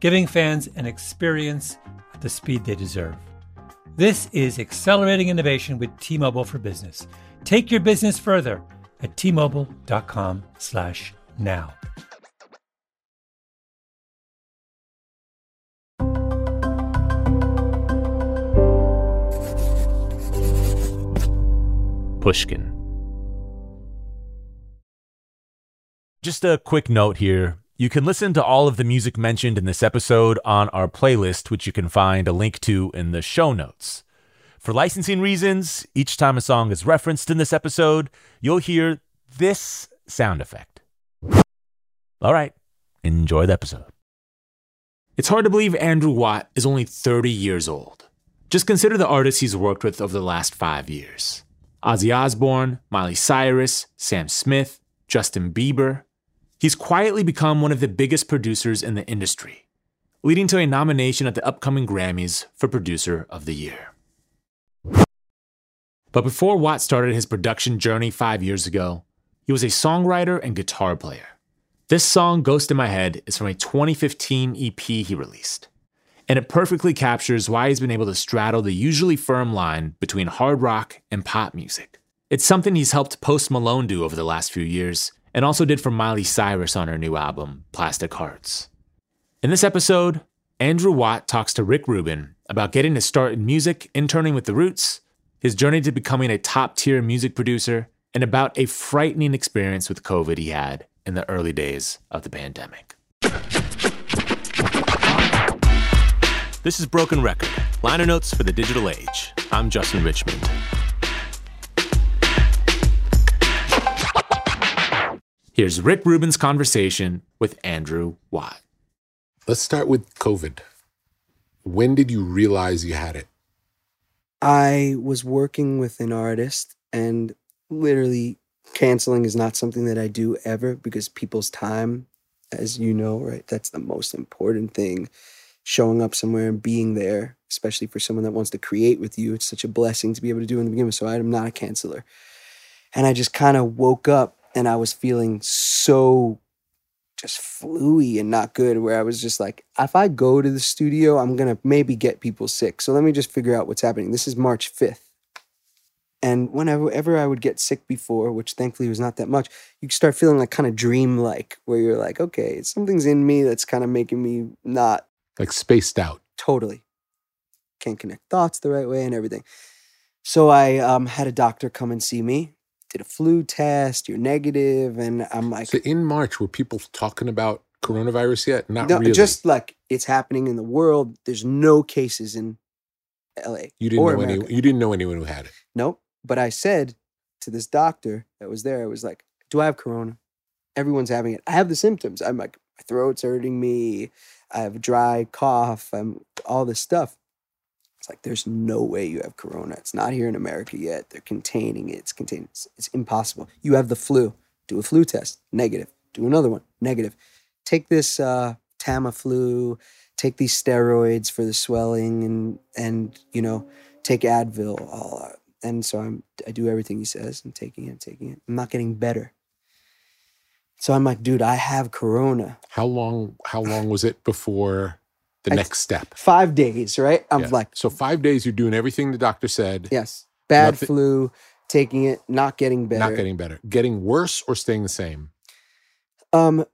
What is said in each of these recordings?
giving fans an experience at the speed they deserve. This is accelerating innovation with T-Mobile for Business. Take your business further at t-mobile.com/now. Pushkin. Just a quick note here. You can listen to all of the music mentioned in this episode on our playlist, which you can find a link to in the show notes. For licensing reasons, each time a song is referenced in this episode, you'll hear this sound effect. All right, enjoy the episode. It's hard to believe Andrew Watt is only 30 years old. Just consider the artists he's worked with over the last five years Ozzy Osbourne, Miley Cyrus, Sam Smith, Justin Bieber, He's quietly become one of the biggest producers in the industry, leading to a nomination at the upcoming Grammys for Producer of the Year. But before Watt started his production journey five years ago, he was a songwriter and guitar player. This song, Ghost in My Head, is from a 2015 EP he released, and it perfectly captures why he's been able to straddle the usually firm line between hard rock and pop music. It's something he's helped Post Malone do over the last few years, and also did for Miley Cyrus on her new album, Plastic Hearts. In this episode, Andrew Watt talks to Rick Rubin about getting his start in music, interning with The Roots, his journey to becoming a top tier music producer, and about a frightening experience with COVID he had in the early days of the pandemic. This is Broken Record, liner notes for the digital age. I'm Justin Richmond. Here's Rick Rubin's conversation with Andrew Watt. Let's start with COVID. When did you realize you had it? I was working with an artist, and literally, canceling is not something that I do ever because people's time, as you know, right? That's the most important thing. Showing up somewhere and being there, especially for someone that wants to create with you, it's such a blessing to be able to do in the beginning. So I'm not a canceller. And I just kind of woke up and I was feeling so just fluey and not good where I was just like, if I go to the studio, I'm gonna maybe get people sick. So let me just figure out what's happening. This is March 5th. And whenever ever I would get sick before, which thankfully was not that much, you start feeling like kind of dream like, where you're like, okay, something's in me that's kind of making me not like spaced out. Totally. Can't connect thoughts the right way and everything. So I um, had a doctor come and see me did a flu test, you're negative, and I'm like, so in March, were people talking about coronavirus yet? Not no, really. Just like it's happening in the world. There's no cases in L.A. You didn't know any. You didn't know anyone who had it. Nope. But I said to this doctor that was there, I was like, "Do I have corona? Everyone's having it. I have the symptoms. I'm like, My throat's hurting me. I have a dry cough. I'm all this stuff. It's like there's no way you have corona. It's not here in America yet. They're containing it. It's contained. It's, it's impossible. You have the flu. Do a flu test. Negative. Do another one. Negative. Take this uh, Tamiflu. Take these steroids for the swelling, and and you know, take Advil. All uh, and so I'm I do everything he says. I'm taking it, taking it. I'm not getting better. So I'm like, dude, I have corona. How long? How long was it before the I- next step? Five days, right? I'm Yeah. like, so five days. You're doing everything the doctor said. yes, bad Nothing- flu, taking it, not getting better. Not getting better. Getting worse or staying the same. um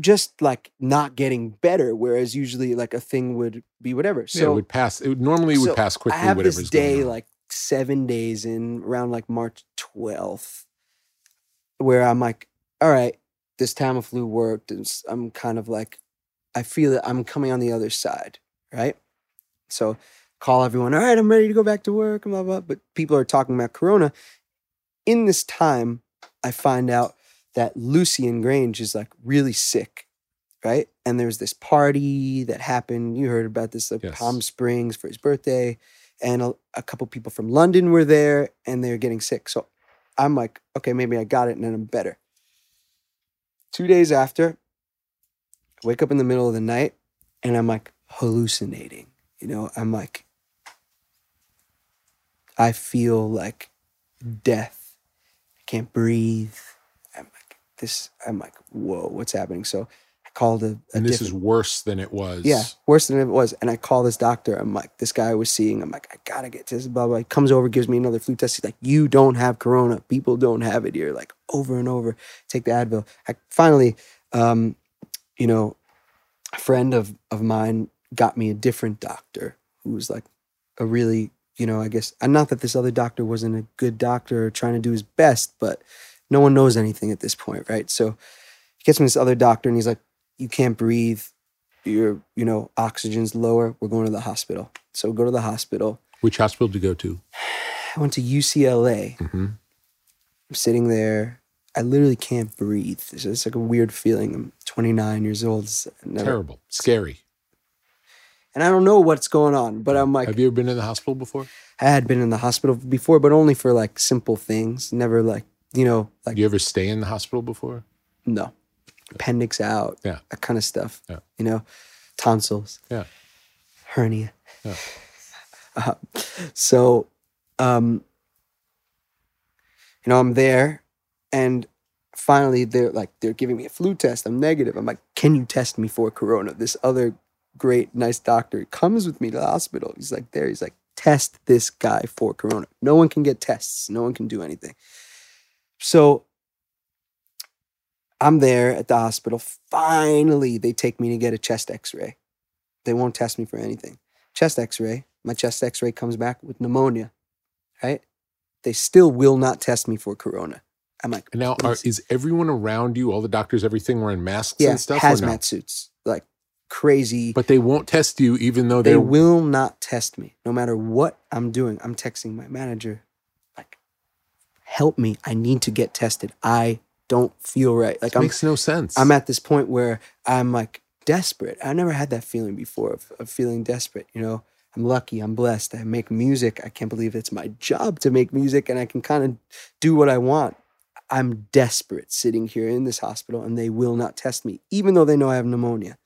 just like not getting better whereas usually like a thing would be whatever yeah, so it would pass. It would normally so would pass quickly. i have whatever's this day like seven days in around like march 12th where i'm like all right this tamiflu worked and I'm kind of like i feel that i'm coming on the other side right so call everyone all right i'm ready to go back to work and blah blah but people are talking about corona in this time i find out that Lucian Grainge is like really sick, right? And there's this party that happened. You heard about this, like Yes. Palm Springs for his birthday, and a, a couple people from London were there, and they're getting sick. So I'm like, okay, maybe I got it, and then I'm better. Two days after, I wake up in the middle of the night, and I'm like hallucinating. You know, I'm like, I feel like death. I can't breathe. I'm like this. I'm like, whoa, what's happening? So I called a, a and this is worse than it was. yeah, worse than it was. And I call this doctor. I'm like, this guy I was seeing. I'm like, I gotta get this. Blah blah. He comes over, gives me another flu test. He's like, you don't have corona. People don't have it here. Like over and over. Take the Advil. I finally, um, you know, a friend of of mine got me a different doctor who was like a really, you know, I guess, and not that this other doctor wasn't a good doctor or trying to do his best, but no one knows anything at this point, right? So he gets me this other doctor, and he's like, you can't breathe. Your you know oxygen's lower. We're going to the hospital. So go to the hospital. Which hospital to go to? i went to ucla hmm i'm sitting there i literally can't breathe it's, it's like a weird feeling i'm 29 years old It's never- Terrible. Scary. and i don't know what's going on but i'm like Have you ever been in the hospital before? i had been in the hospital before but only for like simple things never like you know like Do you ever stay in the hospital before? no appendix out Yeah. that kind of stuff Yeah. you know tonsils Yeah. hernia Yeah. Uh, so um you know i'm there and finally they're like they're giving me a flu test. I'm negative. I'm like can you test me for corona? This other great nice doctor comes with me to the hospital. He's like there he's like test this guy for corona. No one can get tests. No one can do anything. So i'm there at the hospital. Finally they take me to get a chest x-ray. They won't test me for anything. Chest x-ray. My chest x-ray comes back with pneumonia right? They still will not test me for corona i'm like now, are, is everyone around you, all the doctors, everything wearing masks yeah and stuff? hazmat no? suits like crazy But they won't test you, even though they will not test me. No matter what i'm doing i'm texting my manager like help me. I need to get tested. I don't feel right. Like It i'm makes no sense. i'm at this point where i'm like desperate. I never had that feeling before of, of feeling desperate you know? I'm lucky. I'm blessed. I make music. I can't believe it's my job to make music and i can kind of do what i want i'm desperate sitting here in this hospital and they will not test me even though they know i have pneumonia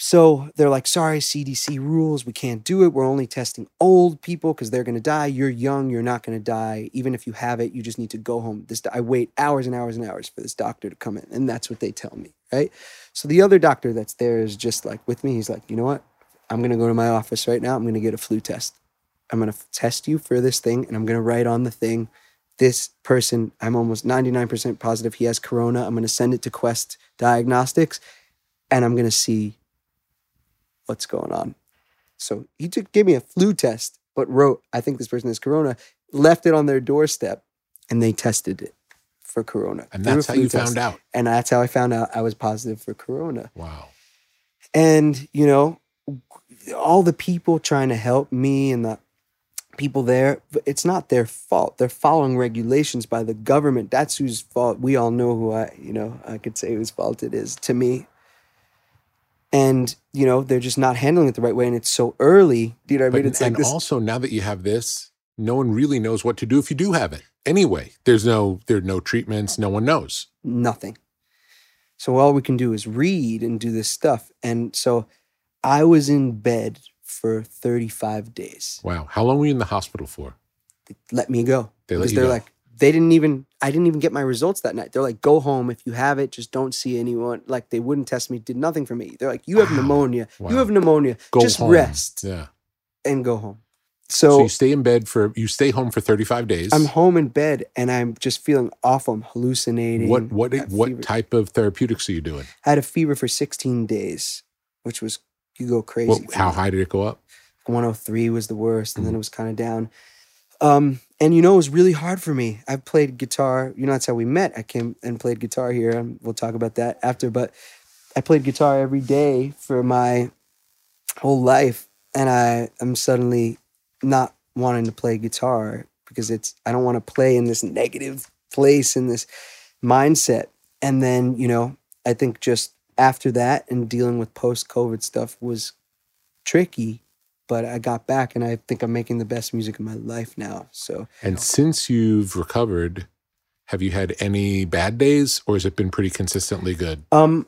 so they're like, sorry, CDC rules. We can't do it. We're only testing old people because they're going to die. You're young. You're not going to die. Even if you have it, you just need to go home. This I wait hours and hours and hours for this doctor to come in. And that's what they tell me. Right. So the other doctor that's there is just like with me. He's like, you know what? I'm going to go to my office right now. I'm going to get a flu test. I'm going to test you for this thing and I'm going to write on the thing this person, I'm almost 99% positive he has corona. I'm going to send it to Quest Diagnostics and I'm going to see what's going on. So he took gave me a flu test, but wrote, I think this person has corona, left it on their doorstep, and they tested it for corona. and that's how you test. found out. And that's how I found out I was positive for corona. Wow. And, you know, all the people trying to help me and the people there, it's not their fault. They're following regulations by the government. That's whose fault. We all know who I, you know, I could say whose fault it is to me. and you know they're just not handling it the right way, and it's so early. You know what I But, mean? It's like and this. also now that you have this, no one really knows what to do if you do have it. Anyway, there's no there are no treatments. No one knows. nothing. So all we can do is read and do this stuff. And so I was in bed for 35 days. Wow. How long were you in the hospital for? They let me go. They let because you they're go. like, they didn't even, I didn't even get my results that night. They're like, go home. If you have it, just don't see anyone. Like they wouldn't test me, did nothing for me. They're like, you have Wow. pneumonia. Wow. You have pneumonia. Go just home. rest Yeah. and go home. So, So, you stay in bed for you stay home for 35 days. I'm home in bed and I'm just feeling awful. I'm hallucinating. what what what fever. type of therapeutics are you doing? I had a fever for 16 days, which was, you go crazy. What, how high did it go up? 103 was the worst, and then Mm. it was kind of down. Um, and you know, it was really hard for me. I've played guitar. You know, that's how we met. I came and played guitar here, and we'll talk about that after. But I played guitar every day for my whole life, and I am suddenly not wanting to play guitar because it's I don't want to play in this negative place in this mindset. And then you know, I think just after that and dealing with post COVID stuff was tricky but I got back and I think I'm making the best music of my life now. So And since you've recovered, have you had any bad days or has it been pretty consistently good? um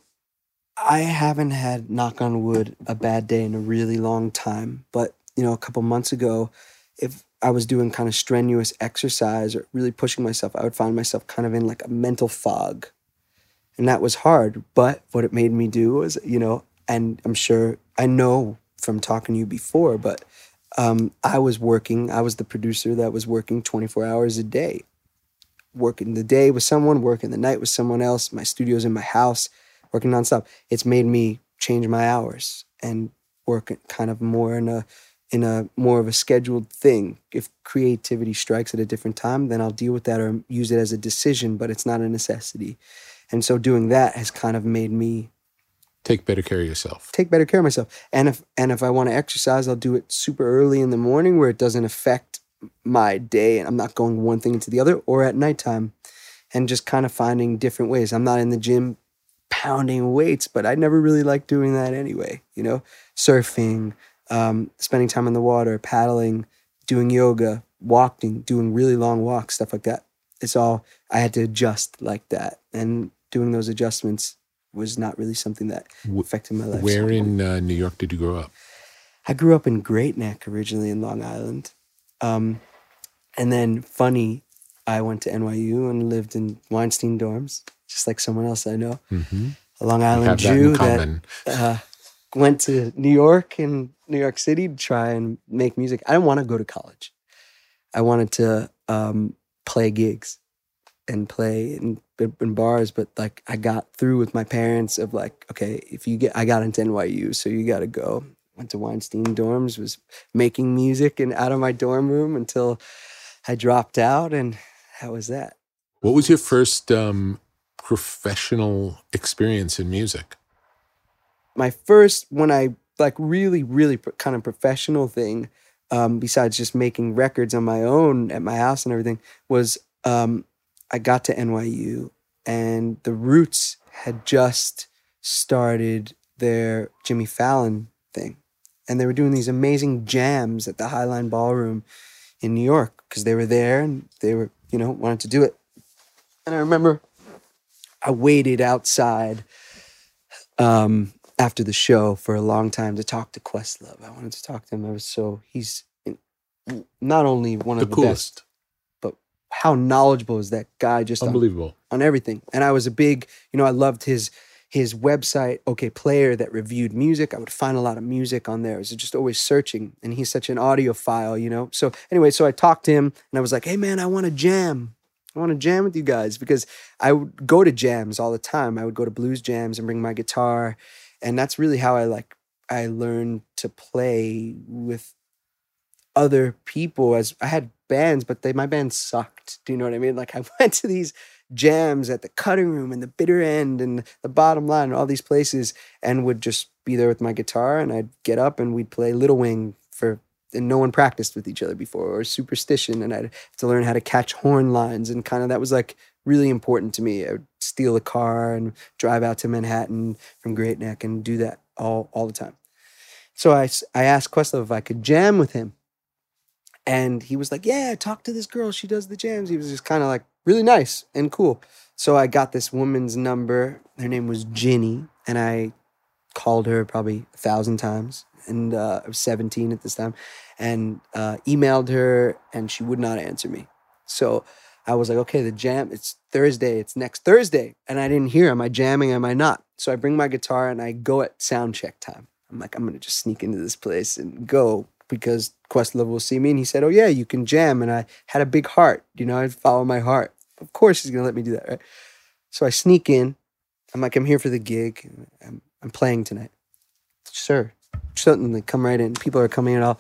I haven't had knock on wood a bad day in a really long time, but you know, a couple months ago if I was doing kind of strenuous exercise or really pushing myself, I would find myself kind of in like a mental fog. And that was hard, but what it made me do was, you know, and I'm sure I know from talking to you before, but um, I was working, I was the producer that was working 24 hours a day. Working the day with someone, working the night with someone else. My studio's in my house, working nonstop. It's made me change my hours and work kind of more in a in a more of a scheduled thing. If creativity strikes at a different time, then I'll deal with that or use it as a decision, but it's not a necessity. And so doing that has kind of made me Take better care of yourself. take better care of myself. And if and if I want to exercise, I'll do it super early in the morning where it doesn't affect my day and I'm not going one thing into the other or at nighttime and just kind of finding different ways. I'm not in the gym pounding weights, but I never really liked doing that anyway, you know? Surfing, um, spending time in the water, paddling, doing yoga, walking, doing really long walks, stuff like that. It's all I had to adjust like that. And doing those adjustments was not really something that affected my life. Where in uh, New York did you grow up? I grew up in Great Neck originally in Long Island. Um, and then, funny, I went to NYU and lived in Weinstein dorms, just like someone else I know. Mm-hmm. A Long Island that Jew in that uh, went to New York and New York City to try and make music. I didn't want to go to college. I wanted to um, play gigs and play in, in bars, but like I got through with my parents of like, okay, if you get, I got into NYU, so you got to go. Went to Weinstein dorms, was making music and out of my dorm room until I dropped out, and that was that. What was your first um, professional experience in music? my first when I like really really kind of professional thing um besides just making records on my own at my house and everything was um I got to NYU and the Roots had just started their Jimmy Fallon thing and they were doing these amazing jams at the Highline Ballroom in New York because they were there and they were you know wanted to do it and I remember I waited outside um, after the show for a long time to talk to Questlove. I wanted to talk to him. I was so he's not only one The of the, best, coolest. but how knowledgeable is that guy just on, Unbelievable. on everything. And I was a big, you know, I loved his his website, Okayplayer, that reviewed music. I would find a lot of music on there. I was just always searching, and he's such an audiophile, you know. So anyway, so I talked to him, and I was like, "Hey, man, I want to jam. I want to jam with you guys because I would go to jams all the time. I would go to blues jams and bring my guitar, and that's really how I like I learned to play with other people. As I had bands, but they my band sucked. Do you know what I mean? Like I went to these jams at the cutting room and the bitter end and the bottom line and all these places and would just be there with my guitar and I'd get up and we'd play Little Wing for and no one practiced with each other before or superstition and I'd have to learn how to catch horn lines and kind of that was like really important to me. I would steal a car and drive out to Manhattan from Great Neck and do that all all the time. So I, I asked Questlove if I could jam with him, and he was like, "Yeah, talk to this girl. She does the jams." He was just kind of like really nice and cool. So I got this woman's number. Her name was Ginny, and I called her probably a thousand times. And uh, I was 17 at this time, and uh, emailed her, and she would not answer me. So I was like, okay, the jam, it's Thursday, it's next Thursday. And I didn't hear, am I jamming, am I not? So I bring my guitar and I go at sound check time. I'm like, I'm gonna just sneak into this place and go because Questlove will see me. And he said, Oh yeah, you can jam. And I had a big heart, you know, I'd follow my heart. Of course he's gonna let me do that, right? So I sneak in. I'm like, I'm here for the gig. I'm, I'm playing tonight. Sure. Certainly come right in. People are coming in all.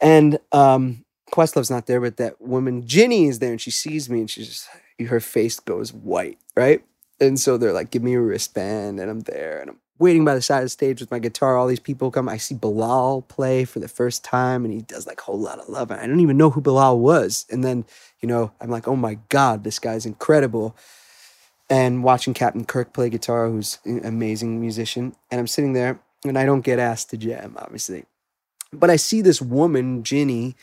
And um Questlove's not there, but that woman Ginny is there, and she sees me, and she's just her face goes white, right? And so they're like, "Give me a wristband," and I'm there, and I'm waiting by the side of the stage with my guitar. All these people come. I see Bilal play for the first time, and he does like a whole lot of love. And I don't even know who Bilal was. And then, you know, I'm like, "Oh my god, this guy's incredible." And watching Captain Kirk play guitar, who's an amazing musician, and I'm sitting there, and I don't get asked to jam, obviously. But I see this woman, Ginny,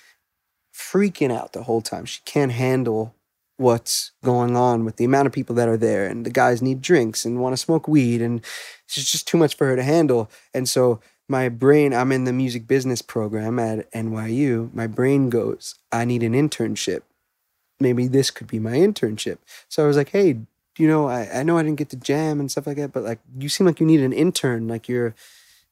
freaking out the whole time. She can't handle what's going on with the amount of people that are there and the guys need drinks and want to smoke weed and it's just too much for her to handle. And so my brain, I'm in the music business program at NYU. My brain goes, I need an internship. Maybe this could be my internship. So I was like, hey, you know, I, I know I didn't get to jam and stuff like that, but like you seem like you need an intern. Like you're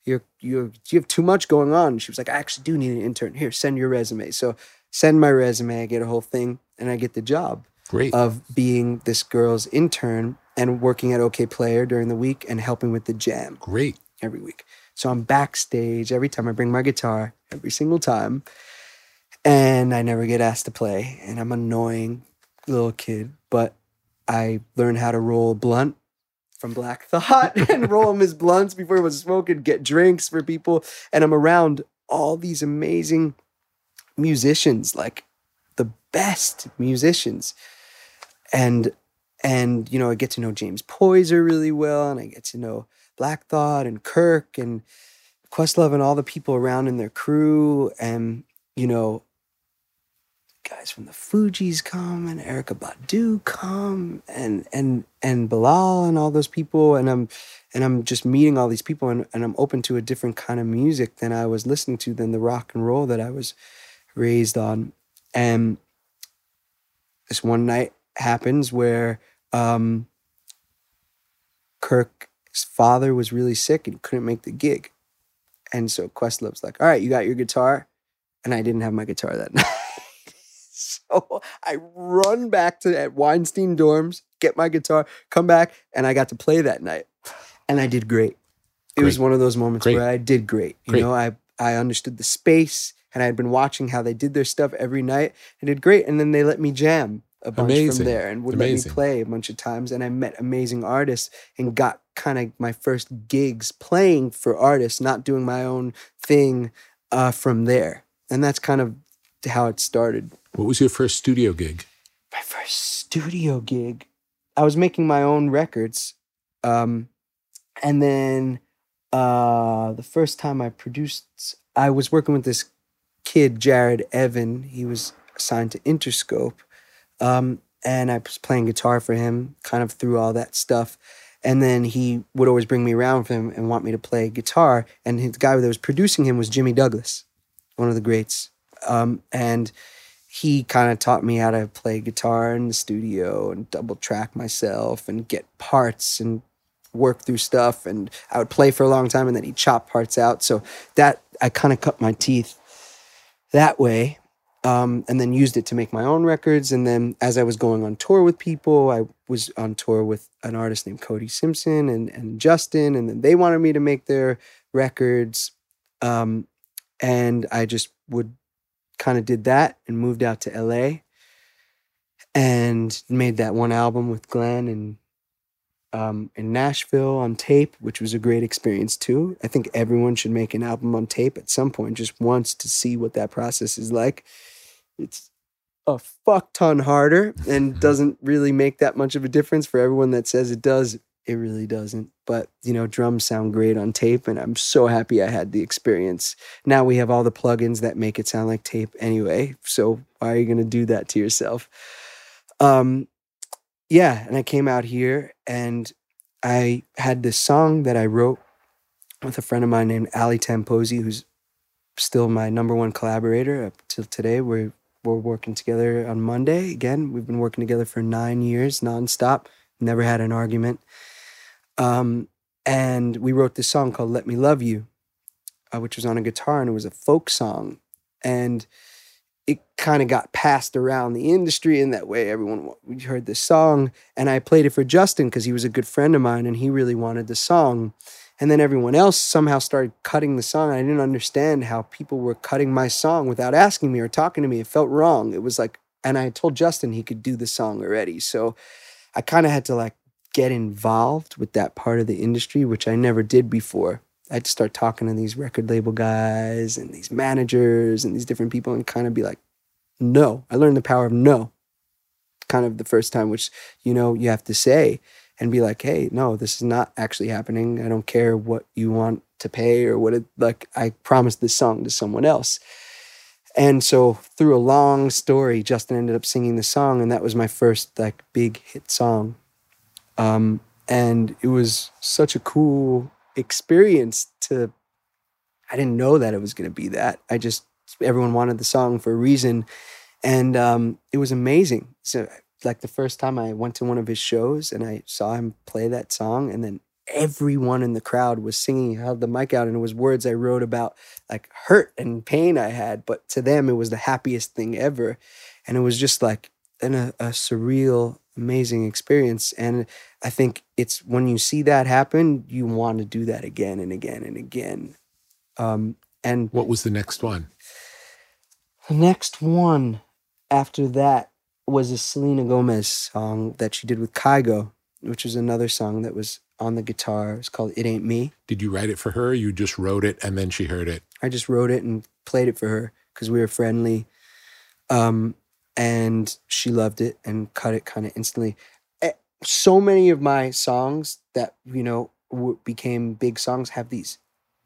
you're you're you have too much going on. She was like, I actually do need an intern. Here, send your resume. So send my resume, I get a whole thing, and I get the job Great. of being this girl's intern and working at Okayplayer during the week and helping with the jam Great. every week. So I'm backstage every time I bring my guitar, every single time. And I never get asked to play. And I'm annoying little kid, but I learned how to roll blunt from Black Thought and roll as blunts before it was smoking, get drinks for people. And I'm around all these amazing musicians, like the best musicians. And and you know, I get to know James Poyser really well, and I get to know Black Thought and Kirk and Questlove and all the people around in their crew, and you know, guys from the Fugees come and Erykah Badu come and and and Bilal and all those people, and I'm and I'm just meeting all these people, and, and I'm open to a different kind of music than I was listening to than the rock and roll that I was raised on, and this one night happens where um, Kirk's father was really sick and couldn't make the gig. And so Questlove's like, all right, you got your guitar. And I didn't have my guitar that night. so I run back to at Weinstein dorms, get my guitar, come back, and I got to play that night. And I did great. It was one of those moments Great. where I did great. You Great. know, I I understood the space and I had been watching how they did their stuff every night. I did great. And then they let me jam a bunch Amazing. from there and would Amazing. let me play a bunch of times. And I met amazing artists and got kind of my first gigs playing for artists, not doing my own thing uh, from there. And that's kind of how it started. What was your first studio gig? My first studio gig, I was making my own records. Um, and then uh, the first time I produced, I was working with this kid, Jared Evan. He was assigned to Interscope. Um, and I was playing guitar for him kind of through all that stuff. And then he would always bring me around with him and want me to play guitar. And the guy that was producing him was Jimmy Douglas, one of the greats. Um, and he kind of taught me how to play guitar in the studio and double track myself and get parts and work through stuff. And I would play for a long time and then he'd chop parts out. So that I kind of cut my teeth that way um, and then used it to make my own records. And then as I was going on tour with people, I was on tour with an artist named Cody Simpson and, and Justin, and then they wanted me to make their records. Um, and I just would kind of did that and moved out to LA and made that one album with Glenn and um, in Nashville on tape, which was a great experience too. I think everyone should make an album on tape at some point, just once to see what that process is like. It's a fuck ton harder and doesn't really make that much of a difference for everyone that says it does. It really doesn't. But, you know, drums sound great on tape, and I'm so happy I had the experience. Now we have all the plugins that make it sound like tape anyway. So why are you going to do that to yourself? Um, yeah, and I came out here and I had this song that I wrote with a friend of mine named Ali Tamposi, who's still my number one collaborator up till today. We're we're working together on Monday. Again, we've been working together for nine years nonstop. Never had an argument. Um, and we wrote this song called "Let Me Love You," uh, which was on a guitar, and it was a folk song. And it kind of got passed around the industry in that way. Everyone we heard this song, and I played it for Justin because he was a good friend of mine, and he really wanted the song. And then everyone else somehow started cutting the song. I didn't understand how people were cutting my song without asking me or talking to me. It felt wrong. It was like, and I told Justin he could do the song already. So I kind of had to like get involved with that part of the industry, which I never did before. I'd start talking to these record label guys and these managers and these different people and kind of be like, no. I learned the power of no. Kind of the first time, which, you know, you have to say and be like, hey, no, this is not actually happening. I don't care what you want to pay or what it, like, I promised this song to someone else. And so through a long story, Justin ended up singing the song, and that was my first like big hit song. Um, and it was such a cool experience to I didn't know that it was to be that. I just everyone wanted the song for a reason and um, it was amazing. So like the first time I went to one of his shows and I saw him play that song and then everyone in the crowd was singing held the mic out and it was words I wrote about like hurt and pain I had but to them it was the happiest thing ever and it was just like an, a, a surreal amazing experience and I think it's when you see that happen, you want to do that again and again and again. Um, and what was the next one? The next one after that was a Selena Gomez song that she did with Kygo, which was another song that was on the guitar. It's called It Ain't Me. Did you write it for her? you just wrote it and then she heard it? I just wrote it and played it for her because we were friendly. Um, and she loved it and cut it kind of instantly so many of my songs that you know w- became big songs have these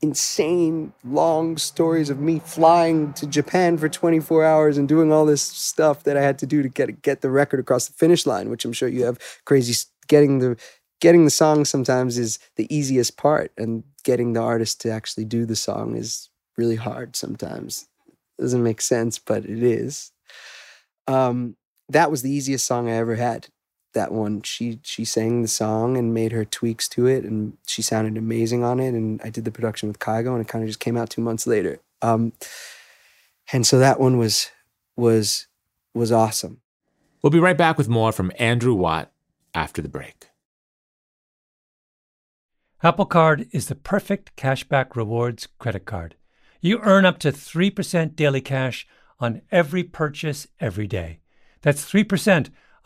insane long stories of me flying to Japan for 24 hours and doing all this stuff that I had to do to get get the record across the finish line which I'm sure you have crazy getting the getting the song sometimes is the easiest part and getting the artist to actually do the song is really hard sometimes. It doesn't make sense but it is. Um that was the easiest song I ever had that one she she sang the song and made her tweaks to it and she sounded amazing on it and i did the production with kygo and it kind of just came out two months later. Um, and so that one was was was awesome. We'll be right back with more from andrew watt after the break. Apple card is the perfect cashback rewards credit card. You earn up to 3% daily cash on every purchase every day. That's 3%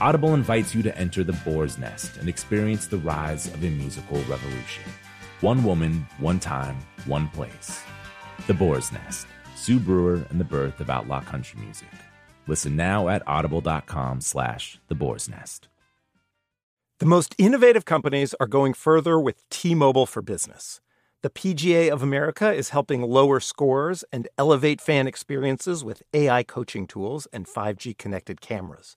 Audible invites you to enter the boar's nest and experience the rise of a musical revolution. One woman, one time, one place. The Boar's Nest. Sue Brewer and the birth of outlaw country music. Listen now at audible.com slash the boar's nest. The most innovative companies are going further with T-Mobile for Business. The PGA of America is helping lower scores and elevate fan experiences with AI coaching tools and 5G connected cameras.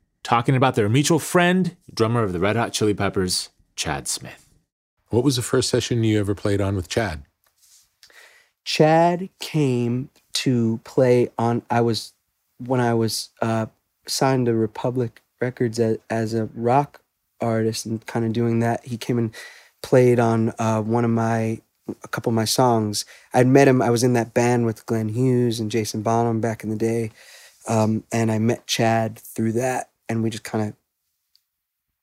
talking about their mutual friend, drummer of the Red Hot Chili Peppers, Chad Smith. What was the first session you ever played on with Chad? Chad came to play on. I was when I was uh, signed to Republic Records as, as a rock artist and kind of doing that. He came and played on uh, one of my a couple of my songs. I'd met him. I was in that band with Glenn Hughes and Jason Bonham back in the day, um, and I met Chad through that, and we just kind of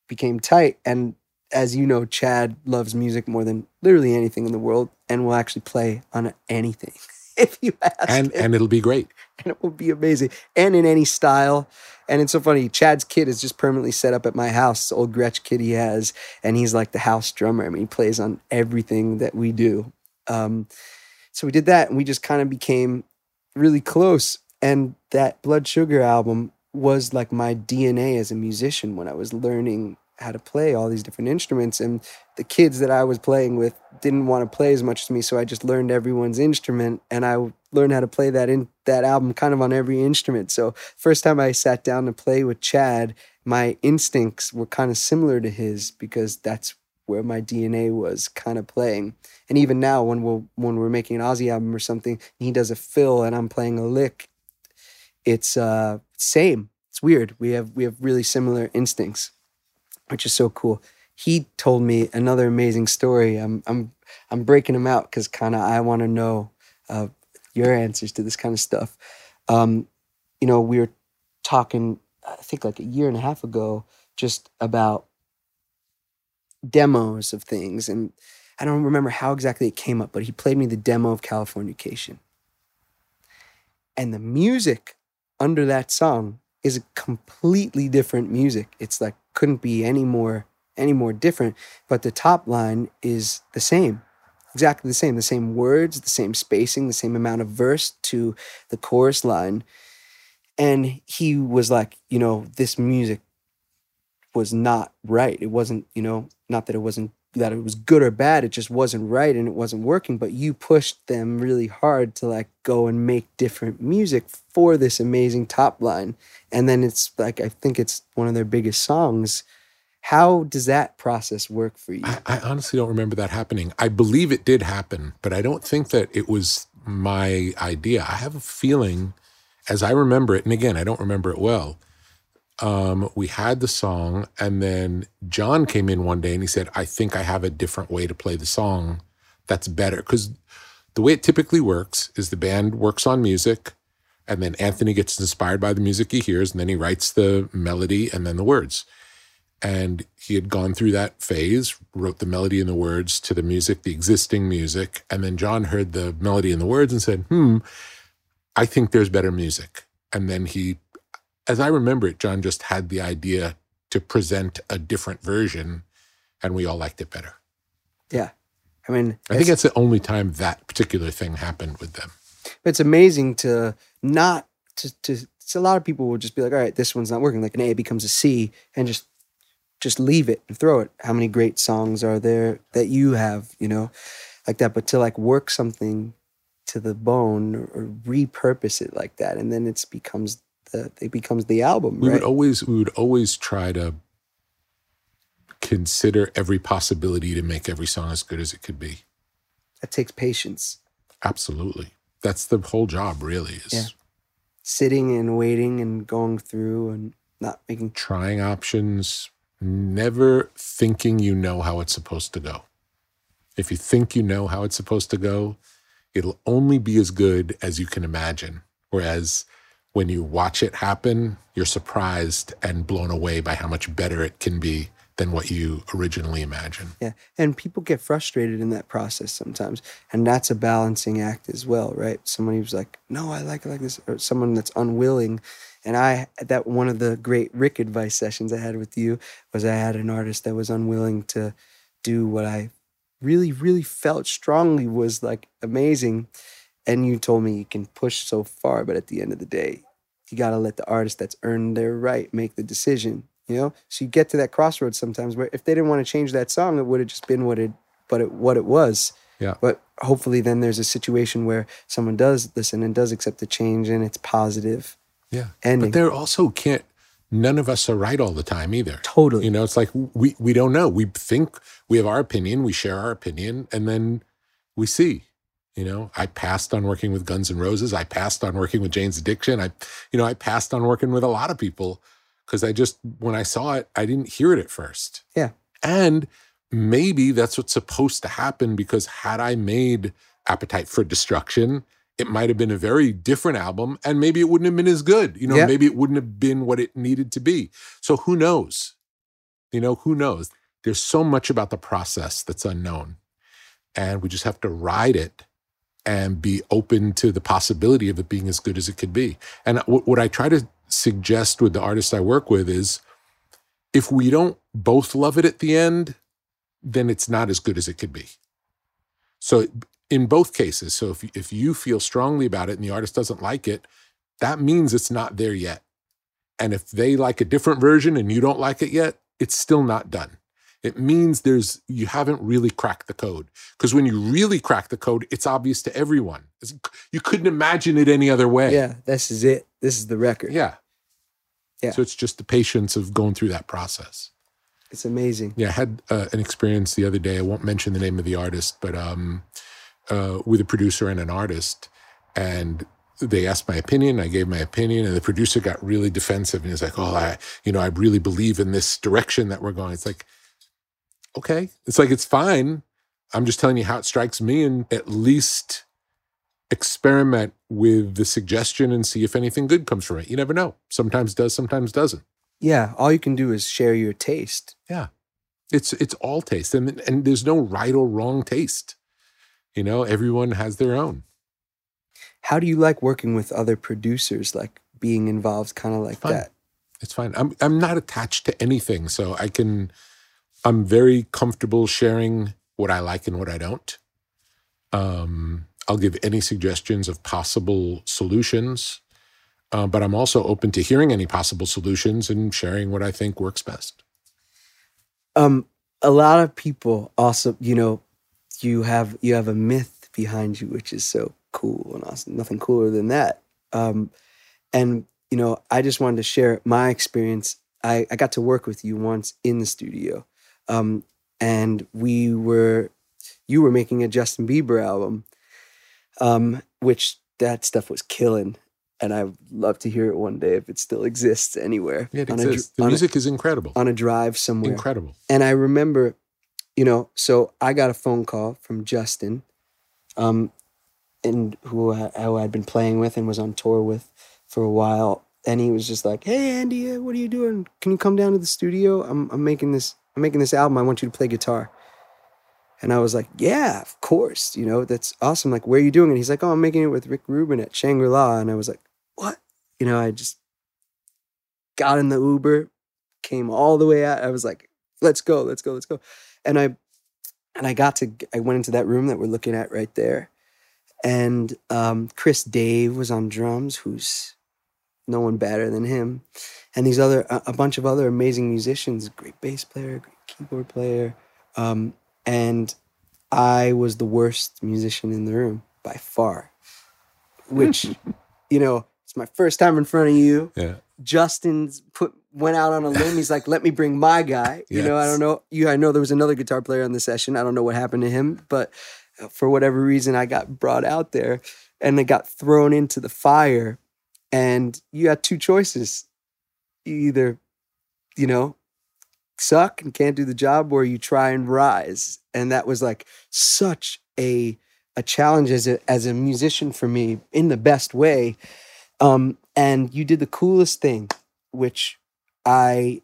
became tight. And as you know, Chad loves music more than literally anything in the world, and will actually play on anything if you ask And him and it'll be great. and it will be amazing. And in any style. And it's so funny. Chad's kid is just permanently set up at my house. Old Gretsch kid he has, and he's like the house drummer. I mean, he plays on everything that we do. Um, so we did that, and we just kind of became really close. And that Blood Sugar album was like my DNA as a musician when I was learning how to play all these different instruments. And the kids that I was playing with didn't want to play as much as me, so I just learned everyone's instrument, and I learned how to play that in that album kind of on every instrument. So first time I sat down to play with Chad, my instincts were kind of similar to his because that's where my DNA was kind of playing. And even now, when we're when we're making an Ozzy album or something, he does a fill and I'm playing a lick, it's uh same. It's weird. We have we have really similar instincts, which is so cool. He told me another amazing story. I'm I'm I'm breaking him out because kind of I want to know uh, your answers to this kind of stuff. Um, you know, we were talking, I think like a year and a half ago, just about demos of things. And I don't remember how exactly it came up, but he played me the demo of Californication. And the music under that song is completely different music. It's like couldn't be any more any more different, but the top line is the same. Exactly the same, the same words, the same spacing, the same amount of verse to the chorus line. And he was like, you know, this music was not right. It wasn't, you know, not that it wasn't that it was good or bad, it just wasn't right and it wasn't working. But you pushed them really hard to like go and make different music for this amazing top line. And then it's like I think it's one of their biggest songs. How does that process work for you? I, I honestly don't remember that happening. I believe it did happen, but I don't think that it was my idea. I have a feeling, as I remember it, and again, I don't remember it well. Um, we had the song, and then John came in one day and he said, I think I have a different way to play the song that's better. Because the way it typically works is the band works on music, and then Anthony gets inspired by the music he hears, and then he writes the melody and then the words. And he had gone through that phase, wrote the melody and the words to the music, the existing music. And then John heard the melody and the words and said, hmm, I think there's better music. And then he, as I remember it, John just had the idea to present a different version, and we all liked it better. yeah. I mean, I think that's the only time that particular thing happened with them. it's amazing to not to to so a lot of people will just be like, all right, this one's not working. Like an A becomes a C and just just leave it and throw it. How many great songs are there that you have, you know, like that? But to like work something to the bone or, or repurpose it like that, and then it becomes the it becomes the album, We right? would always we would always try to consider every possibility to make every song as good as it could be. that takes patience. Absolutely. That's the whole job really is Yeah. Sitting and waiting and going through and not making trying options, never thinking you know how it's supposed to go. If you think you know how it's supposed to go, it'll only be as good as you can imagine. Whereas when you watch it happen, you're surprised and blown away by how much better it can be than what you originally imagined. Yeah. And people get frustrated in that process sometimes. And that's a balancing act as well, right? Someone who's like, no, I like it like this, or someone that's unwilling. And I, that one of the great Rick advice sessions I had with you was I had an artist that was unwilling to do what I really, really felt strongly was like amazing. And you told me you can push so far, but at the end of the day, you got to let the artist that's earned their right make the decision you know so you get to that crossroads sometimes where if they didn't want to change that song it would have just been what it but it what it was Yeah. but hopefully then there's a situation where someone does listen and does accept the change and it's positive Yeah. ending But there also can't none of us are right all the time either. Totally. You know, it's like we we don't know. We think we have our opinion, we share our opinion, and then we see. You know, I passed on working with Guns N' Roses. I passed on working with Jane's Addiction. I, you know, I passed on working with a lot of people because I just when I saw it, I didn't hear it at first. Yeah. And maybe that's what's supposed to happen because had I made Appetite for Destruction, it might have been a very different album and maybe it wouldn't have been as good. You know, Yeah. maybe it wouldn't have been what it needed to be. So who knows? You know, who knows? There's so much about the process that's unknown. And we just have to ride it and be open to the possibility of it being as good as it could be. And what, what I try to suggest with the artists I work with is if we don't both love it at the end, then it's not as good as it could be. So in both cases, so if if you feel strongly about it and the artist doesn't like it, that means it's not there yet. And if they like a different version and you don't like it yet, it's still not done. It means there's you haven't really cracked the code. Because when you really crack the code, it's obvious to everyone. It's- you couldn't imagine it any other way. yeah this is it this is the record Yeah. Yeah. So it's just the patience of going through that process. it's amazing Yeah, I had uh, an experience the other day. I won't mention the name of the artist, but um, uh, with a producer and an artist, and they asked my opinion. I gave my opinion, and the producer got really defensive, and he's like, "Oh, I, you know, I really believe in this direction that we're going." It's like, okay, it's like it's fine. I'm just telling you how it strikes me, and at least experiment with the suggestion and see if anything good comes from it. You never know. Sometimes does, sometimes doesn't. yeah all you can do is share your taste Yeah. It's it's all taste, and and there's no right or wrong taste. You know, everyone has their own. how do you like working with other producers like being involved kind of like Fine. that It's fine. I'm I'm not attached to anything, so I can. I'm very comfortable sharing what I like and what I don't. Um, I'll give any suggestions of possible solutions, uh, but I'm also open to hearing any possible solutions and sharing what I think works best. um a lot of people also you know you have you have a myth behind you which is so cool and awesome nothing cooler than that um and you know i just wanted to share my experience i i got to work with you once in the studio um and we were you were making a justin bieber album um which that stuff was killing and i'd love to hear it one day if it still exists anywhere Yeah, it on a exists. The on a- music is incredible. on a drive somewhere Incredible. and I remember, you know, so I got a phone call from Justin, um, and who I, who I'd been playing with and was on tour with for a while, and he was just like, "Hey, Andy, uh, what are you doing? Can you come down to the studio? I'm I'm making this I'm making this album. I want you to play guitar." And I was like, "Yeah, of course. You know, that's awesome. Like, where are you doing it?" He's like, "Oh, I'm making it with Rick Rubin at Shangri La." And I was like, "What?" You know, I just got in the Uber, came all the way out. I was like, let's go, let's go, let's go. And I and I got to I went into that room that we're looking at right there. And um, Chris Dave was on drums, who's no one better than him. And these other a, bunch of other amazing musicians, great bass player, great keyboard player. Um, and I was the worst musician in the room by far. Which, you know, it's my first time in front of you. Yeah. Justin's put went out on a limb. He's like, "Let me bring my guy." You know, I don't know. You, I know there was another guitar player on the session. I don't know what happened to him, but uh, for whatever reason, I got brought out there, and I got thrown into the fire. And you had two choices: you either, you know, suck and can't do the job or you try and rise. And that was like such a a challenge as a as a musician for me in the best way. Um, and you did the coolest thing, which I